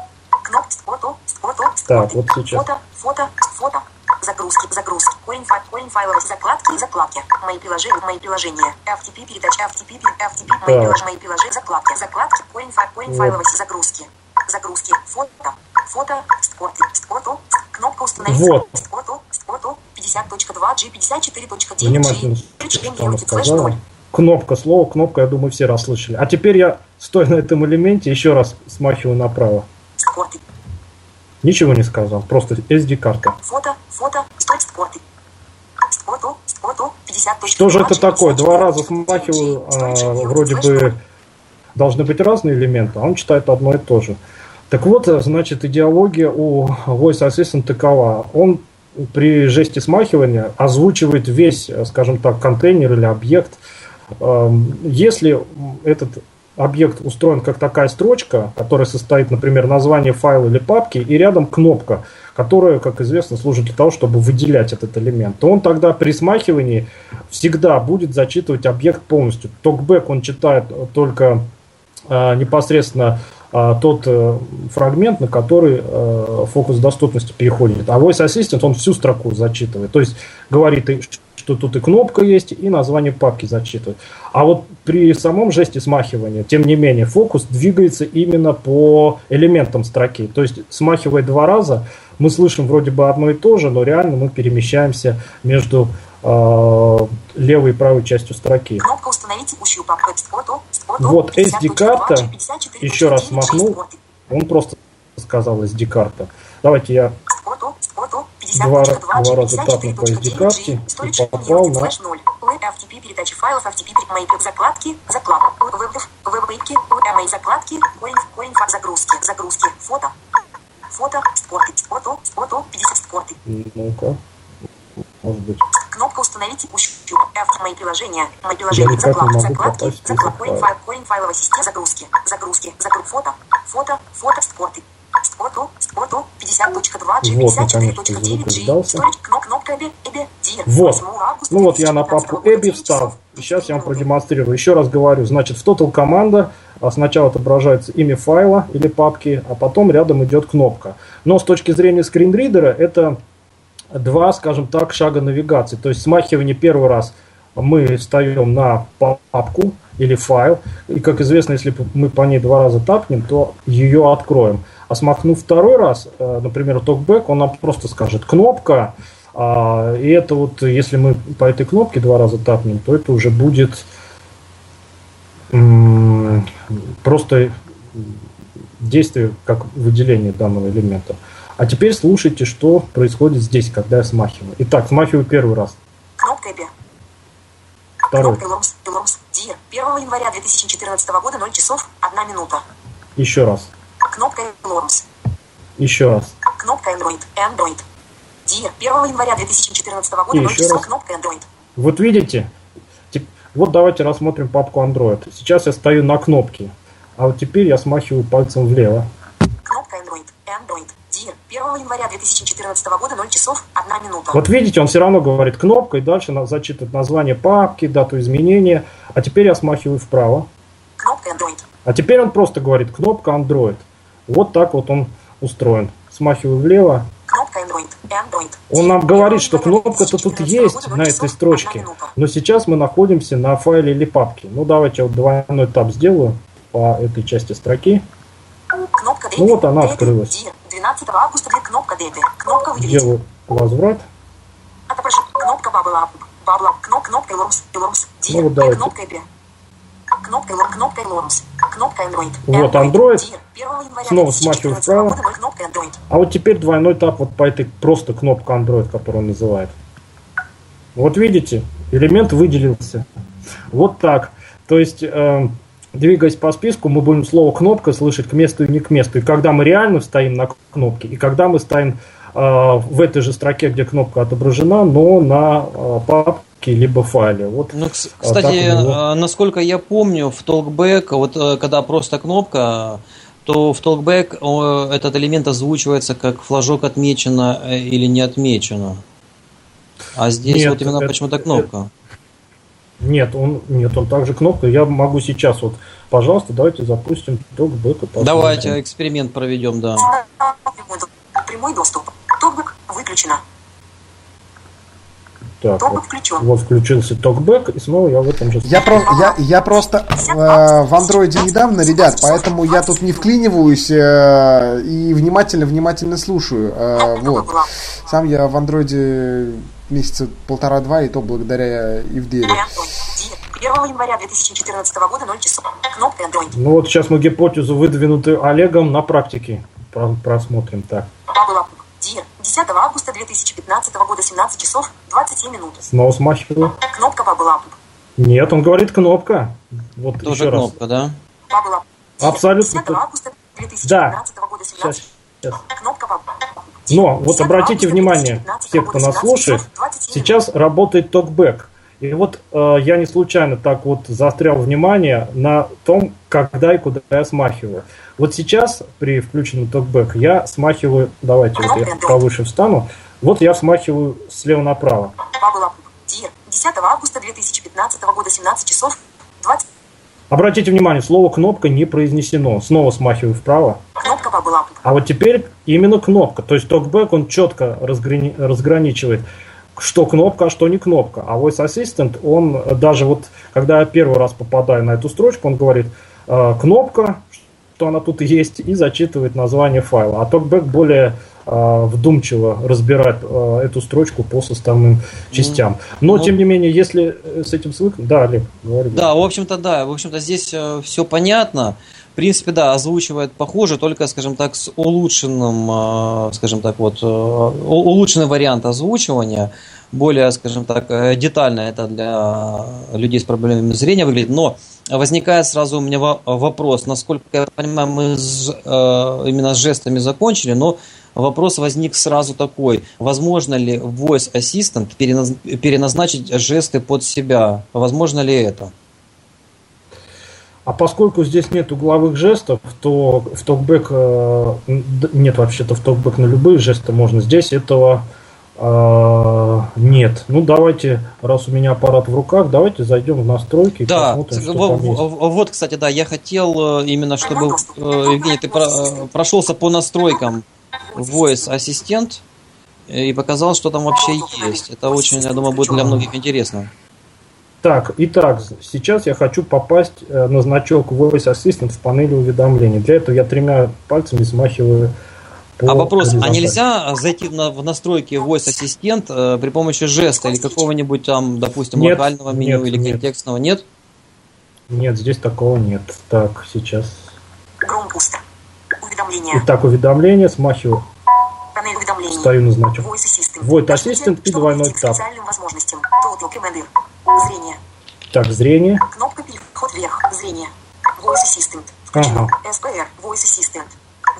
Кнопка фото. Фото. Так, вот сейчас. Фото. Фото. Фото. Загрузки. Загрузки. Корень, файл, корень файлов. Закладки. Закладки. Мои приложения. Мои приложения. FTP передача. FTP. FTP. Мои приложения. Мои приложения. Закладки. Закладки. Корень, файл, корень Вот. файлов. Загрузки. Загрузки. Фото. Фото. Фото. Фото. Кнопка установить. Вот. Фото. Фото. 50.2 G 54.9 Внимательно G. слушайте, HTML, что она флеш сказала. 0. Кнопка, слово кнопка, я думаю, все расслышали. А теперь я, стоя на этом элементе, еще раз смахиваю направо. Скорты. Ничего не сказал, просто SD-карта. Фото, фото, стой, скорты. Фото, фото, 50 точек. Что же это такое? Два раза смахиваю, а, вроде бы должны быть разные элементы, а он читает одно и то же. Так вот, значит, идеология у Voice Assistant такова. Он при жесте смахивания озвучивает весь, э, скажем так, контейнер или объект. Эм, Если этот объект устроен как такая строчка, которая состоит, например, название файла или папки, и рядом кнопка, которая, как известно, служит для того, чтобы выделять этот элемент, то он тогда при смахивании всегда будет зачитывать объект полностью. Токбэк он читает только э, непосредственно э, тот э, фрагмент, на который э, фокус доступности переходит. А Voice Assistant он всю строку зачитывает. То есть говорит, что тут и кнопка есть, и название папки зачитывает. А вот при самом жесте смахивания, тем не менее, фокус двигается именно по элементам строки. То есть, смахивая два раза, мы слышим вроде бы одно и то же, но реально мы перемещаемся между э, левой и правой частью строки. Кнопка установить текущую папку. Вот 50 SD-карта, точек 2 G 54 еще раз точек 9 G, махнул, он просто сказал SD-карта. Давайте я Два 50 ра- два раза тапнул по SD-карте и попал на- флеш 0. FTP передача файлов, FTP мои закладки, закладка, веб, веб-рыбки, мои закладки, корень, фа- загрузки, загрузки, фото, фото, скорты, фото, фото, 50 скорты. Ну-ка, может быть. Кнопка установить текущую F мои приложения. Мои приложения. Закладки, закладки, закладки, корень, файл. файл, корень файловой системы, загрузки, загрузки, загруз, фото, фото, фото, скорты. Фото, фото, 50.2 G, Вот, наконец-то 54.9 звук издался. Вот. 8 августа Ну вот я на 2019 папку 9 встал. Сейчас я вам 3 минуты. продемонстрирую. Еще раз говорю. Значит, в Total команда а, сначала отображается имя файла или папки, а потом рядом идет кнопка. Но с точки зрения скринридера это два, скажем так, шага навигации. То есть смахивание первый раз мы встаем на папку или файл. И, как известно, если мы по ней два раза тапнем, то ее откроем. А смахнув второй раз, э, например, токбэк, он нам просто скажет кнопка. а, И это вот, если мы по этой кнопке два раза тапнем, то это уже будет просто действие как выделение данного элемента. А теперь слушайте, что происходит здесь, когда я смахиваю. Итак, смахиваю первый раз. Кнопка Эби. Второй. Кнопка Ломс, Ломс, Дир, 1 января 2014 года, 0 часов, 1 минута. Еще раз. Кнопка Ломс. Еще раз. Кнопка Android. Android. Дир. 1 января 2014 года, И 0 еще раз. Кнопка Android. Вот видите? Вот давайте рассмотрим папку Android. Сейчас я стою на кнопке. А вот теперь я смахиваю пальцем влево. Кнопка Android. Android. Дир. 1 января 2014 года, 0 часов, 1 минута. Вот видите, он все равно говорит кнопка, и дальше зачитывает название папки, дату изменения. А теперь я смахиваю вправо. Кнопка Android. А теперь он просто говорит кнопка Android. Вот так вот он устроен. Смахиваю влево. Он нам говорит, 1 что кнопка-то тут 2014 есть на 0 этой строчке. 1 минута. Но сейчас мы находимся на файле или папке. Ну давайте я вот двойной тап сделаю по этой части строки. Кнопка Ну вот она открылась. Дир. 12 августа. две- Кнопка Debi. Кнопка выделить. Делаю возврат. Кнопка. Кноп, кнопка. Ну вот давайте. Кнопка. Кнопка кнопка Lorms. Кнопка Android. Вот Android. Android. Dear. 1 января Снова 2014 смахиваю вправо. А вот теперь двойной тап вот по этой просто кнопка Android, которую он называет. Вот видите, элемент выделился. Вот так. То есть, э, двигаясь по списку, мы будем слово кнопка слышать к месту и не к месту. И когда мы реально стоим на кнопке, и когда мы стоим в этой же строке, где кнопка отображена, но на э, папке либо файле. Вот, Ну, а, кстати, него- насколько я помню, в Talkback, вот э, когда просто кнопка, то в Talkback этот элемент озвучивается как флажок отмечено э, или не отмечено. А здесь Нет, вот именно это- почему-то кнопка. Нет, он нет, он также кнопка. Я могу сейчас вот, пожалуйста, давайте запустим посмотрим. Давайте эксперимент проведем, да. Прямой доступ. Токбэк выключено. Так, Токбэк вот, включен. вот включился токбэк, и снова я в этом же. Я, про, я, я просто э, в андроиде недавно, ребят, поэтому я тут не вклиниваюсь э, и внимательно-внимательно слушаю. Э, вот. Сам я в андроиде месяца полтора-два, и то благодаря Ивделе. 1 января 2014 года 0 часов. Кнопка Android. Ну вот сейчас мы гипотезу, выдвинутую Олегом, на практике про- просмотрим. Так. 10 августа 2015 года 17 часов 27 минут. снова смахиваю. Кнопка Бабла Нет, он говорит кнопка. Вот Тоже еще раз. кнопка, да? Бабла Абсолютно 10 то- августа 2015 года 17 Сейчас, сейчас. Кнопка Бабла Но вот обратите внимание, все, кто нас слушает, сейчас работает TalkBack. И вот э, я не случайно так вот заострял внимание на том, когда и куда я смахиваю. Вот сейчас при включенном TalkBack я смахиваю, давайте вот я повыше встану, вот я смахиваю слева направо. Бабла Дир. 10 августа 2015 года 17 часов 20 Обратите внимание, слово кнопка не произнесено. Снова смахиваю вправо. Кнопка Бабла А вот теперь именно кнопка. То есть токбэк он четко разграни- разграничивает, что кнопка, а что не кнопка. А Voice Assistant, он даже вот, когда я первый раз попадаю на эту строчку, он говорит э, кнопка, что она тут есть, и зачитывает название файла. А токбэк более вдумчиво разбирает э, эту строчку по составным частям. Но, ну- тем не менее, если э, с этим свыкнуть... Да, Олег, говори. Да, в общем-то, да. В общем-то, здесь все понятно. В принципе, да, озвучивает похоже, только, скажем так, с улучшенным, э, скажем так, вот, э, улучшенный вариант озвучивания, более, скажем так, э, детально это для людей с проблемами зрения выглядит. Но возникает сразу у меня во- вопрос, насколько я понимаю, мы с, э, именно с жестами закончили, но вопрос возник сразу такой. Возможно ли Voice Assistant переназ- переназначить жесты под себя? Возможно ли это? А поскольку здесь нет угловых жестов, то в токбэк нет вообще-то в токбэк на любые жесты можно. Здесь этого э, нет. Ну давайте, раз у меня аппарат в руках, давайте зайдем в настройки и Да, посмотрим, что во- там есть. в- вот, кстати, да, я хотел э, именно, чтобы, э, Евгений, ты про- прошелся по настройкам Voice э, и показал, что там вообще есть. Это очень, я думаю, будет для многих интересно. Так, итак, сейчас я хочу попасть э, на значок Voice Assistant в панели уведомлений. Для этого я тремя пальцами смахиваю по А вопрос, а нельзя зайти на- в настройки Voice Assistant э, при помощи жеста или какого-нибудь там, допустим, Нет, локального меню нет, или нет. контекстного? Нет? Нет, здесь такого нет. Так, сейчас. Гром пусто. Уведомления. Итак, уведомление, смахиваю, Панель уведомлений. стою на значок. Voice Assistant. Voice Assistant и двойной тап. специальным возможностям. Total Commander. Зрение. Так, зрение. Кнопка переход вверх. Зрение. Voice Assistant. Включено. Ага. SPR. Voice Assistant.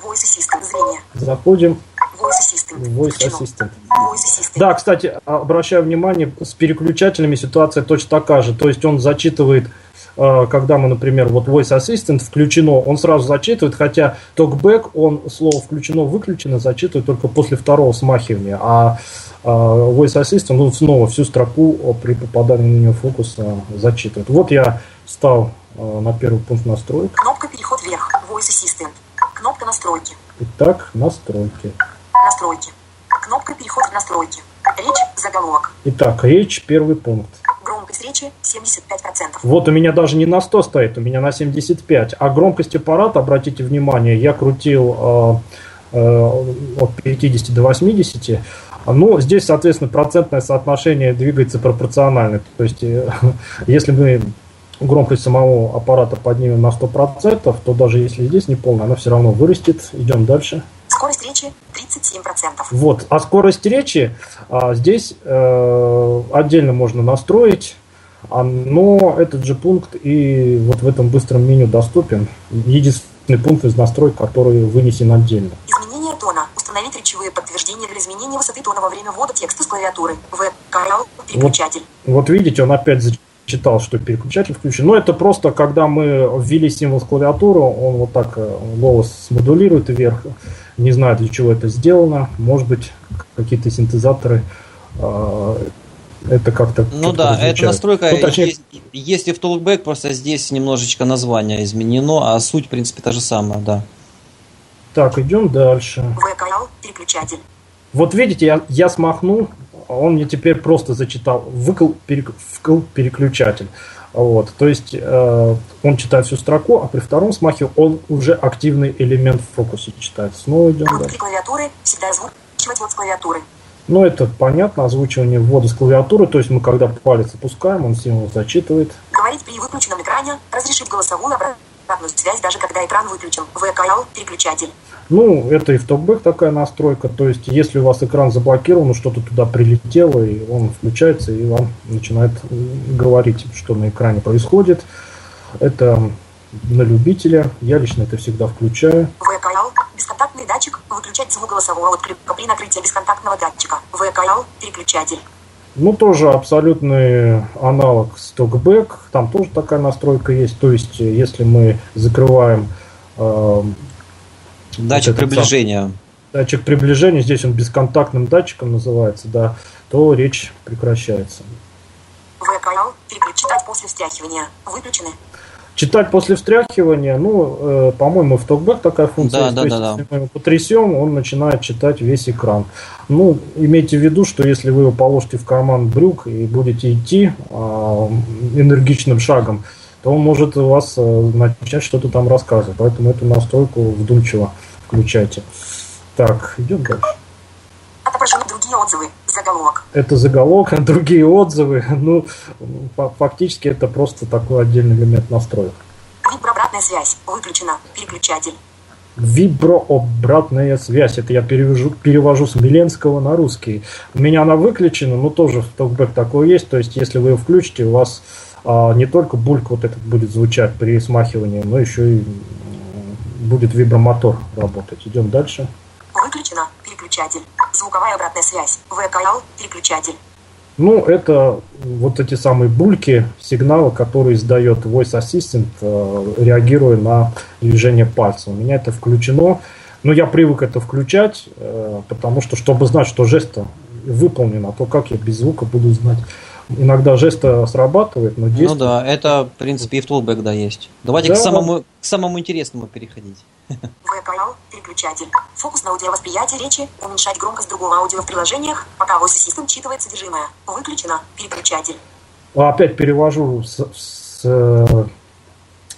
Voice Assistant. Зрение. Заходим Voice Assistant. в Voice Включено. Assistant. Voice Assistant. Да, кстати, обращаю внимание, с переключателями ситуация точно такая же. То есть он зачитывает, когда мы, например, вот Voice Assistant включено, он сразу зачитывает, хотя TalkBack, он слово включено, выключено, зачитывает только после второго смахивания. А э, Voice Assistant, он снова всю строку э, при попадании на нее фокуса зачитывает. Вот я встал э, на первый пункт настроек. Кнопка переход вверх. Voice Assistant. Кнопка настройки. Итак, настройки. Настройки. Кнопка переход в настройки. Речь. Заголовок. Итак, речь, первый пункт. Громкость речи 75%. Вот у меня даже не на 100 стоит, у меня на 75. А громкость аппарата, обратите внимание, я крутил э, э, от 50 до 80. Ну, здесь, соответственно, процентное соотношение двигается пропорционально. То есть, э, если мы громкость самого аппарата поднимем на 100%, то даже если здесь не полная, она все равно вырастет. Идем дальше. Скорость речи 37%. Вот. А скорость речи а, здесь э, отдельно можно настроить, а, но этот же пункт и вот в этом быстром меню доступен. Единственный пункт из настроек, который вынесен отдельно. Изменение тона. Установить речевые подтверждения для изменения высоты тона во время ввода текста с клавиатуры. В. Канал. Переключатель. Вот видите, он опять зачитал, что переключатель включен. Но это просто, когда мы ввели символ с клавиатуры, он вот так э, голос смодулирует вверх. Не знаю, для чего это сделано. Может быть, какие-то синтезаторы э, это как-то... Ну как-то да, эта различают. настройка Ну, точнее, есть, есть и в Talkback, просто здесь немножечко название изменено, а суть, в принципе, та же самая, да. Так, идем дальше. В. Канал. Переключатель. Вот видите, я, я смахнул, а он мне теперь просто зачитал выкл, перек- вкл переключатель. Вот, то есть э, он читает всю строку, а при втором смахе он уже активный элемент в фокусе читает. Снова идем Внутри дальше. клавиатуры. Всегда озвучивать вот с клавиатуры. Ну, это понятно, озвучивание ввода с клавиатуры, то есть мы когда палец опускаем, он символ зачитывает. Говорить при выключенном экране. Разрешить голосовую обратную связь, даже когда экран выключен. В. Канал. Переключатель. Ну, это и в топбэк такая настройка, то есть если у вас экран заблокирован, что-то туда прилетело, и он включается, и вам начинает говорить, что на экране происходит. Это на любителя, я лично это всегда включаю. В. Канал. Бесконтактный датчик. Выключать звук голосового отклика при накрытии бесконтактного датчика. В. Канал. Переключатель. Ну, тоже абсолютный аналог стокбэк, там тоже такая настройка есть, то есть э, если мы закрываем э, Датчик сам- приближения. датчик приближения, здесь он бесконтактным датчиком называется, да, то речь прекращается. В. Канал. Переключать после встряхивания. Выключены. Читать после встряхивания, ну, э, по-моему, в токбэк такая функция Да, есть. да, То есть, да, да. если мы его потрясем, он начинает читать весь экран. Ну, имейте в виду, что если вы его положите в карман брюк и будете идти а, энергичным шагом, то он может у вас э, начать что-то там рассказывать. Поэтому эту настройку вдумчиво включайте. Так, идем дальше. Отображены другие отзывы. Заголовок. Это заголовок, другие отзывы. Ну, фа- фактически это просто такой отдельный элемент настроек. Виброобратная связь. Выключена. Переключатель. Виброобратная связь. Это я перевожу, перевожу с миленского на русский. У меня она выключена, но тоже в токбэк такое есть. То есть, если вы ее включите, у вас а, не только бульк вот этот будет звучать при смахивании, но еще и будет вибромотор работать. Идем дальше. Переключатель. Звуковая обратная связь. В. Канал. Переключатель. Ну, это вот эти самые бульки, сигналы, которые издает Voice Assistant, э, реагируя на движение пальца. У меня это включено. Но я привык это включать, э, потому что, чтобы знать, что жест выполнен, а то как я без звука буду знать. Иногда жест срабатывает, но Ну действует. да, это, в принципе, и в Talkback, да, есть. Давайте Да. к, самому, к самому интересному переходить. Канал. Переключатель. Фокус на аудиовосприятие речи. Уменьшать громкость другого аудио в приложениях, пока Voice Assistant читывает содержимое. Выключена. Переключатель. А Опять перевожу с, с, э,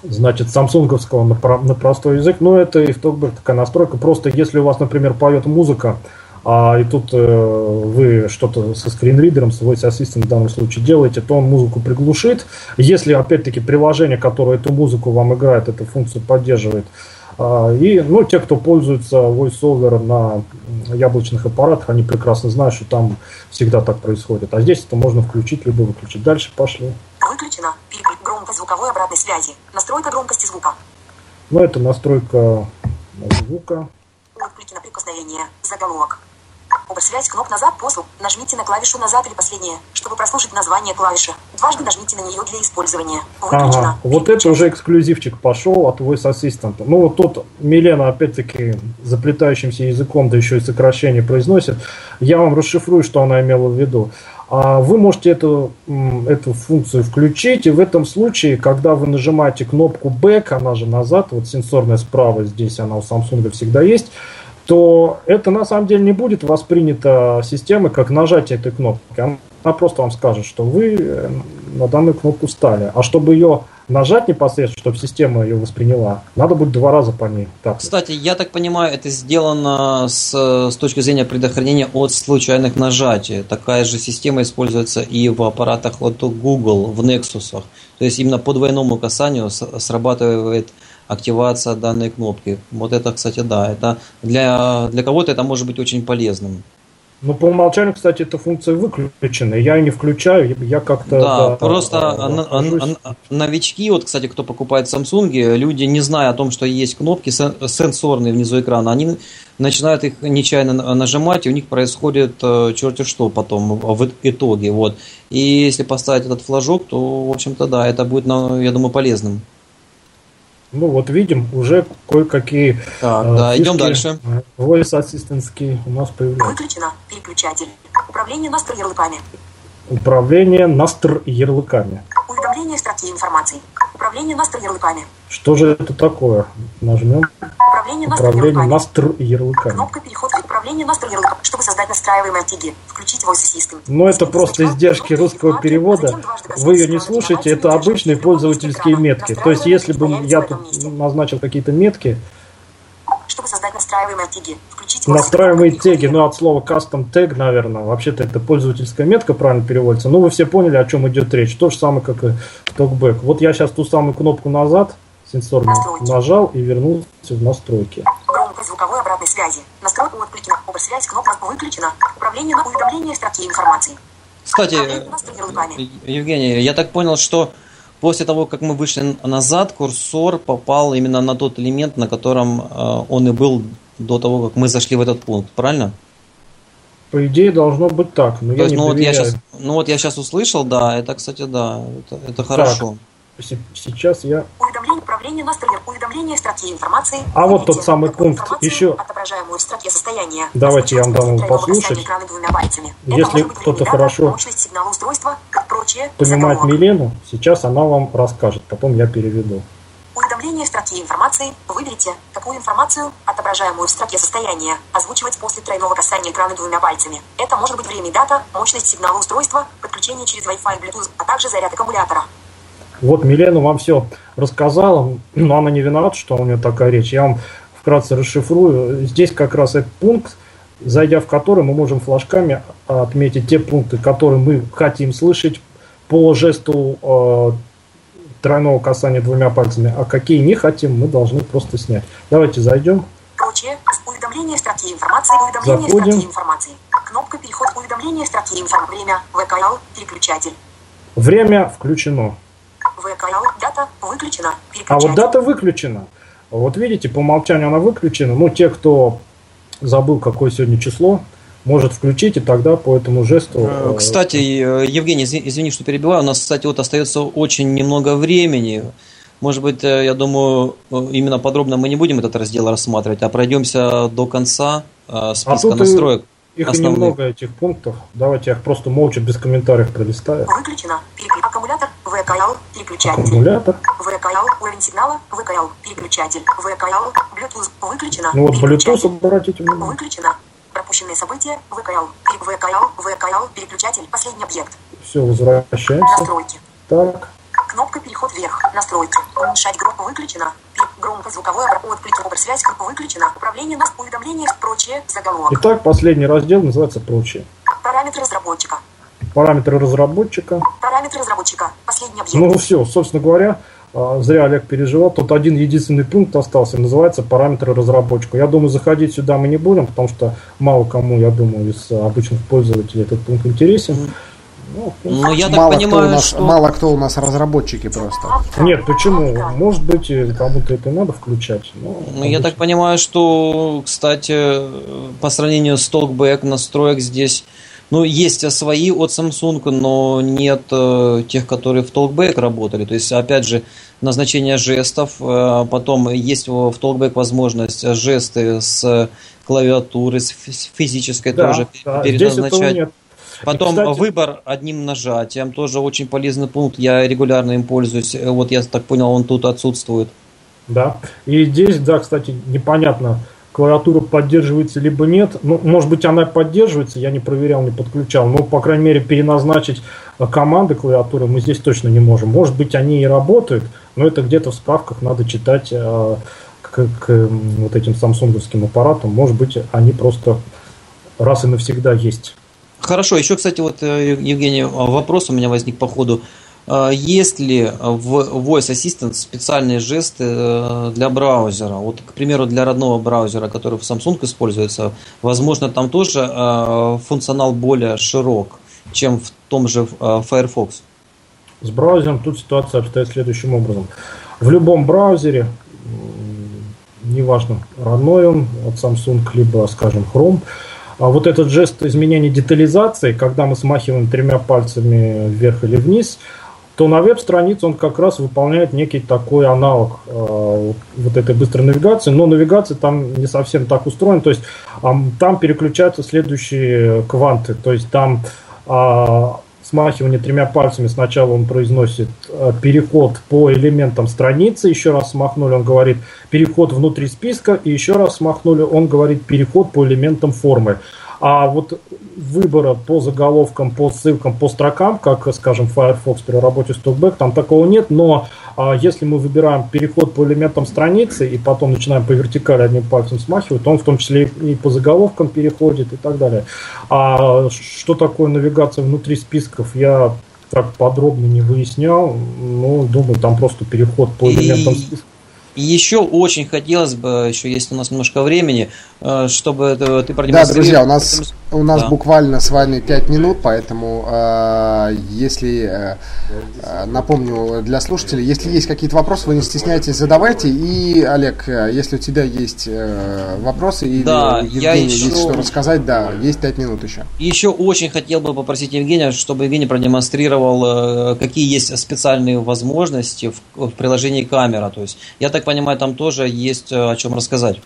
значит, самсунговского на, про- на простой язык. Но это и в TalkBack такая настройка. Просто если у вас, например, поет музыка, а и тут э, вы что-то со скринридером, с Voice Assistant в данном случае делаете, то он музыку приглушит. Если, опять-таки, приложение, которое эту музыку вам играет, эту функцию поддерживает, а, и, ну, те, кто пользуется VoiceOver на яблочных аппаратах, они прекрасно знают, что там всегда так происходит. А здесь это можно включить, либо выключить. Дальше пошли. Переключ... Громкость звуковой обратной связи. Настройка громкости звука. Ну, это настройка звука. Отклики прикосновение. Заголовок. Обосвязь кнопка назад посыл. Нажмите на клавишу назад или последнее, чтобы прослушать название клавиши. Дважды нажмите на нее для использования. Выключена. Ага, вот это уже эксклюзивчик пошел от Voice Assistant. Ну, вот тут Милена, опять-таки, заплетающимся языком, да еще и сокращение произносит. Я вам расшифрую, что она имела в виду. А Вы можете эту, эту функцию включить, и в этом случае, когда вы нажимаете кнопку Back, она же назад, вот сенсорная справа здесь, она у Samsung всегда есть, то это на самом деле не будет воспринято системой как нажатие этой кнопки. Она просто вам скажет, что вы э, на данную кнопку стали. А чтобы ее нажать непосредственно, чтобы система ее восприняла, надо будет два раза по ней. Так. Кстати, я так понимаю, это сделано с, с точки зрения предохранения от случайных нажатий. Такая же система используется и в аппаратах от Google, в Nexus. То есть именно по двойному касанию срабатывает активация данной кнопки. Вот это, кстати, да, это для, для кого-то это может быть очень полезным. Ну, по умолчанию, кстати, эта функция выключена. Я ее не включаю, я как-то... Да, просто нахожусь. н- н- новички, вот, кстати, кто покупает Samsung, люди, не зная о том, что есть кнопки сен- сенсорные внизу экрана, они начинают их нечаянно нажимать, и у них происходит э, черти что потом в итоге. Вот. И если поставить этот флажок, то, в общем-то, да, это будет, на- я думаю, полезным. Ну, вот видим, уже кое-какие Так, э, да, идем дальше. Voice ассистентские у нас появляются. Выключено. Переключатель. Управление настро ярлыками. Управление настр ярлыками. Уведомление строки информации. Управление настро ярлыками. Что же это такое? Нажмем Управление управление настр ярлыками. Кнопка переход управление настро ярлыками. Чтобы создать настраиваемые тиги, включить Voice Assistant. Но это просто издержки русского перевода. Вы ее не слушаете, это обычные пользовательские метки. То есть, если бы я тут назначил какие-то метки, Чтобы создать настраиваемые тиги, включить настраиваемые теги, ну от слова custom tag, наверное, вообще-то это пользовательская метка правильно переводится. Ну, вы все поняли, о чем идет речь. То же самое, как и токбэк. Вот я сейчас ту самую кнопку назад сенсорную нажал и вернулся в настройки. Громкость звуковой обратной связи. Настройка отклики. Обрсвязь. Кнопка выключена. Управление на уведомление строки информации. Кстати. Евгений, я так понял, что после того, как мы вышли назад, курсор попал именно на тот элемент, на котором э, он и был до того, как мы зашли в этот пункт, правильно? По идее, должно быть так, но То я есть, не ну вот я сейчас, ну вот я сейчас услышал, да, это, кстати, да, это, это хорошо. Се- Сейчас я... Уведомление управления настро Уведомление строки информации. А вот тот самый пункт. Еще- Отображаемую в строке состояния. Давайте я вам дам его послушать. Если кто-то хорошо. Понимает. Милену, сейчас она вам расскажет, потом я переведу. Уведомление строки информации. Выберите, какую информацию, отображаемую в строке состояния, озвучивать после тройного касания экрана двумя пальцами. Это может быть время и дата, мощность сигнала устройства, подключение через Wi-Fi Bluetooth, а также заряд аккумулятора. Вот Милена вам все рассказала, но она не виновата, что у нее такая речь. Я вам вкратце расшифрую. Здесь как раз этот пункт, зайдя в который мы можем флажками отметить те пункты, которые мы хотим слышать по жесту э, тройного касания двумя пальцами, а какие не хотим, мы должны просто снять. Давайте зайдем. Прочее. Уведомление строки информации. Уведомление Заходим. строки информации. Кнопка переход. Уведомление строки информации. Время. ВКЛ. Переключатель. Время включено. Дата. Выключена. А вот дата выключена. Вот видите, по умолчанию она выключена. Ну, те, кто забыл, какое сегодня число, может включить, и тогда по этому жесту... Э, э, Кстати, э, Евгений, изви- извини, что перебиваю, у нас, кстати, вот остается очень немного времени. Может быть, я думаю, именно подробно мы не будем этот раздел рассматривать, а пройдемся до конца списка и настроек. Их и основных. немного этих пунктов. Давайте я их просто молча, без комментариев пролистаю. Выключена. Переклю... Аккумулятор. ВКЛ. Переключатель. Аккумулятор. ВКЛ. Уровень сигнала. ВКЛ. Переключатель. ВКЛ. Bluetooth. Выключена. Ну вот Переключатель. Bluetooth, обратите внимание. Выключено. Пропущенные события. ВКЛ. ВКЛ. ВКЛ. Переключатель. Последний объект. Все, возвращаемся. Настройки. Так. Кнопка переход вверх. Настройки. Уменьшать группу выключена. Громко звуковой отклики обрсвязь выключена. Управление нас уведомления прочее. Заголовок. Итак, последний раздел называется «Прочие». Параметры разработчика. Параметры разработчика. Параметры разработчика. Последний объект. Ну все, собственно говоря, а, зря Олег переживал. Тут один единственный пункт остался, называется параметры разработчика. Я думаю, заходить сюда мы не будем, потому что мало кому, я думаю, из а, обычных пользователей этот пункт интересен. Ну, Ну, я так мало, кто у понимаю, нас, что... мало кто у нас разработчики просто. Нет, почему? Может быть, и кому-то это надо включать. но Ну, я так понимаю, что, кстати, по сравнению с Talkback настроек здесь, ну, есть свои от Samsung, но нет э, тех, которые в Talkback работали. То есть, опять же, назначение жестов, э, потом есть в Talkback возможность жесты с клавиатуры, с фи- с физической Да, тоже да, здесь этого переназначать. нет. Потом кстати- выбор одним нажатием, тоже очень полезный пункт, я регулярно им пользуюсь. Э, Вот я так понял, он тут отсутствует. Да. И здесь, да, кстати, непонятно, клавиатура поддерживается либо нет. Ну, может быть, она поддерживается, я не проверял, не подключал. Но, по крайней мере, переназначить э, команды клавиатуры мы здесь точно не можем. Может быть, они и работают, но это где-то в справках надо читать э, к, к, вот этим самсунговским аппаратам. Может быть, они просто раз и навсегда есть. Хорошо, еще, кстати, вот, э, Евгений, вопрос у меня возник по ходу. А Есть ли в Voice Assistant специальные жесты э, для браузера? Вот, к примеру, для родного браузера, который в Samsung используется, возможно, там тоже э, функционал более широк, чем в том же Firefox. С браузером тут ситуация обстоит следующим образом. В любом браузере, неважно, родной он от Samsung, либо, скажем, Chrome, а вот этот жест изменения детализации, когда мы смахиваем тремя пальцами вверх или вниз, то на веб-странице он как раз выполняет некий такой аналог э, вот- этой быстрой навигации, но навигация там не совсем так устроена, то есть ам, там переключаются следующие кванты, то есть там а, смахивание тремя пальцами. Сначала он произносит э, переход по элементам страницы, еще раз смахнули, он говорит переход внутри списка, и еще раз смахнули, он говорит переход по элементам формы. А вот выбора по заголовкам, по ссылкам, по строкам, как, скажем, Firefox при работе с TalkBack, там такого нет, но если мы выбираем переход по элементам страницы и потом начинаем по вертикали одним пальцем смахивать, то он в том числе и по заголовкам переходит и так далее. А что такое навигация внутри списков, я так подробно не выяснял, но думаю, там просто переход по элементам списка. И еще очень хотелось бы, еще есть у нас немножко времени, чтобы это ты Да, продемонстрировал. друзья, у нас, у нас Да. буквально с вами 5 минут, поэтому э, если, э, э, напомню для слушателей, если есть какие-то вопросы, вы не стесняйтесь, задавайте. И, Олег, э, если у тебя есть э, вопросы или Да, у я еще- есть что рассказать, да, есть 5 минут еще. Еще очень хотел бы попросить Евгения, чтобы Евгений продемонстрировал, э, какие есть специальные возможности в, в приложении камера. То есть, я так понимаю, там тоже есть э, о чем рассказать.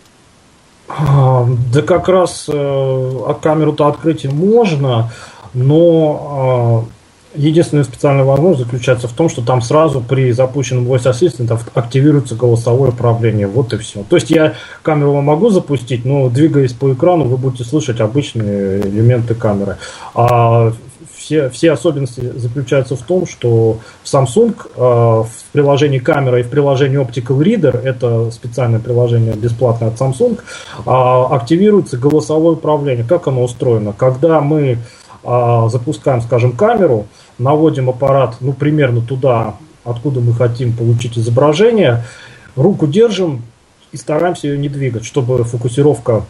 А, Да как раз э, камеру-то открыть можно, но а, единственная специальная возможность заключается в том, что там сразу при запущенном Voice Assistant активируется голосовое управление. Вот и все. То есть я камеру могу запустить, но двигаясь по экрану, вы будете слышать обычные элементы камеры. А все, все особенности заключаются в том, что в Samsung э, в приложении камера и в приложении Optical Reader, это специальное приложение бесплатное от Samsung, а, активируется голосовое управление. Как оно устроено? Когда мы а, запускаем, скажем, камеру, наводим аппарат, ну, примерно туда, откуда мы хотим получить изображение, руку держим и стараемся ее не двигать, чтобы фокусировка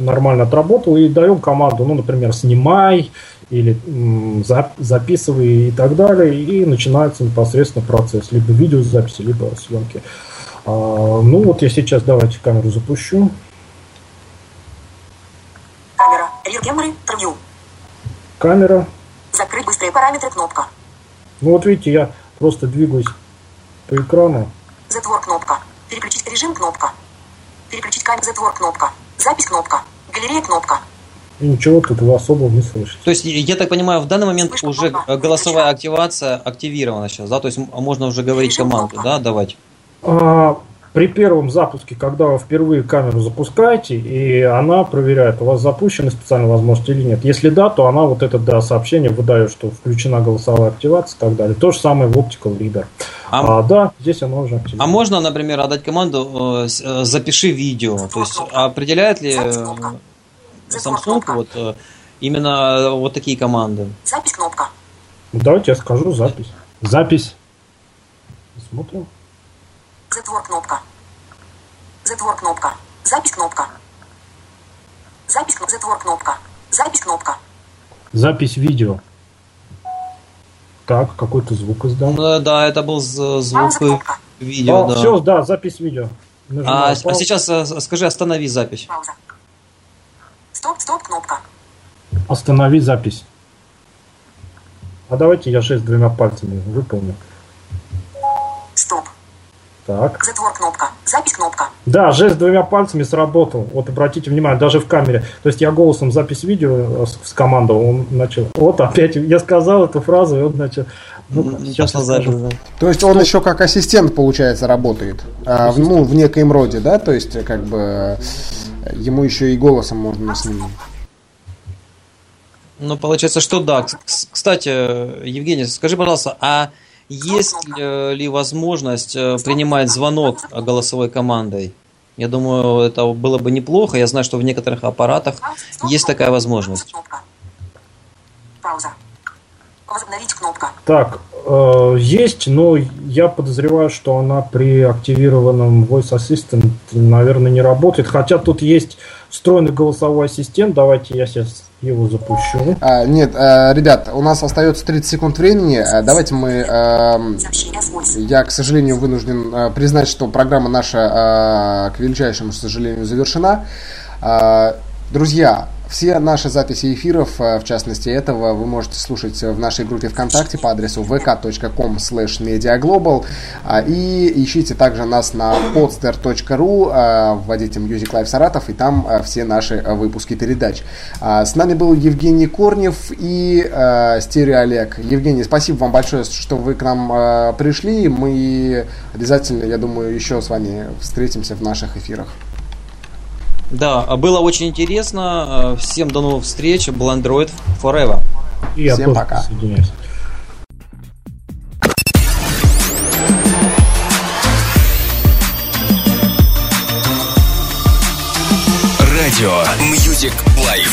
нормально отработала, и даем команду, ну, например, снимай или м, записывай и так далее, и начинается непосредственно процесс, либо видеозаписи, либо съемки. А, ну, вот я сейчас давайте камеру запущу. Камера. Rear camera. Preview. Камера. Закрыть быстрые параметры. Кнопка. Ну, вот видите, я просто двигаюсь по экрану. Затвор. Кнопка. Переключить режим. Кнопка. Переключить камеру. Затвор. Кнопка. Запись. Кнопка. Галерея. Кнопка. И ничего тут вы особо не слышите. То есть, я так понимаю, в данный момент Слышно уже э, голосовая активация активирована сейчас, да? То есть, можно уже говорить Режим команду, кнопка. да, давать? А, при первом запуске, когда вы впервые камеру запускаете, и она проверяет, у вас запущена специальная возможность или нет. Если да, то она вот это да, сообщение выдает, что включена голосовая активация и так далее. То же самое в Optical Reader. А- А, да, здесь она уже активирована. А можно, например, отдать команду э, э, запиши видео. То есть определяет ли э. Samsung вот именно вот такие команды? Запись. Кнопка. Давайте я скажу запись. Запись. Смотрим. Затвор. Кнопка. Затвор. Кнопка. Запись. Кнопка. Запись. кн- Затвор. Кнопка. Запись. Кнопка. Запись видео. Так, какой-то звук издал. Ну, да, это был звук Пауза. Кнопка. видео, А, да. все, да, запись видео. А, Нажимаю а паузу. сейчас э, скажи, останови запись. Пауза. Стоп. Стоп. Кнопка. Останови запись. А давайте я жест двумя пальцами выполню. Стоп. Так. Затвор. Кнопка. Запись. Кнопка. Да, жест двумя пальцами сработал. Вот обратите внимание, даже в камере. То есть я голосом запись видео э, с- скомандовал, он начал. Вот опять я сказал эту фразу, и он начал. Ну, сейчас да. То есть он еще как ассистент, получается, работает. А, ну, в некоем роде, да? То есть, как бы ему еще и голосом можно с ним. Ну, получается, что да. Кстати, Евгений, скажи, пожалуйста, а есть ли, ли возможность э, принимать звонок голосовой командой? Я думаю, это было бы неплохо. Я знаю, что в некоторых аппаратах есть такая возможность. Пауза. Возобновить кнопка. Так, э, есть, но я подозреваю, что она при активированном Voice Assistant, наверное, не работает. Хотя тут есть встроенный голосовой ассистент. Давайте я сейчас его запущу. А, нет, э, ребят, у нас остается 30 секунд времени. Э, Давайте мы... voice. Я, к сожалению, вынужден э, признать, что программа наша, э, к величайшему сожалению, завершена. Э, друзья, все наши записи эфиров, э, в частности этого, вы можете слушать в нашей группе ВКонтакте по адресу vk.com mediaglobal А, и ищите также нас на podster.ru, э, вводите Music Live Саратов, и там э, все наши э, выпуски передач. А, С нами был Евгений Корнев и э, Стерео Олег. Евгений, спасибо вам большое, что вы к нам э, пришли. Мы обязательно, я думаю, еще с вами встретимся в наших эфирах. Да, было очень интересно. Э, Всем до новых встреч. Был Android Forever. И я Всем пока. Радио Music Life.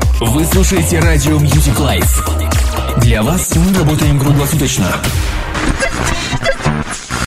Вы слушаете радио Music Life. Для вас мы работаем круглосуточно.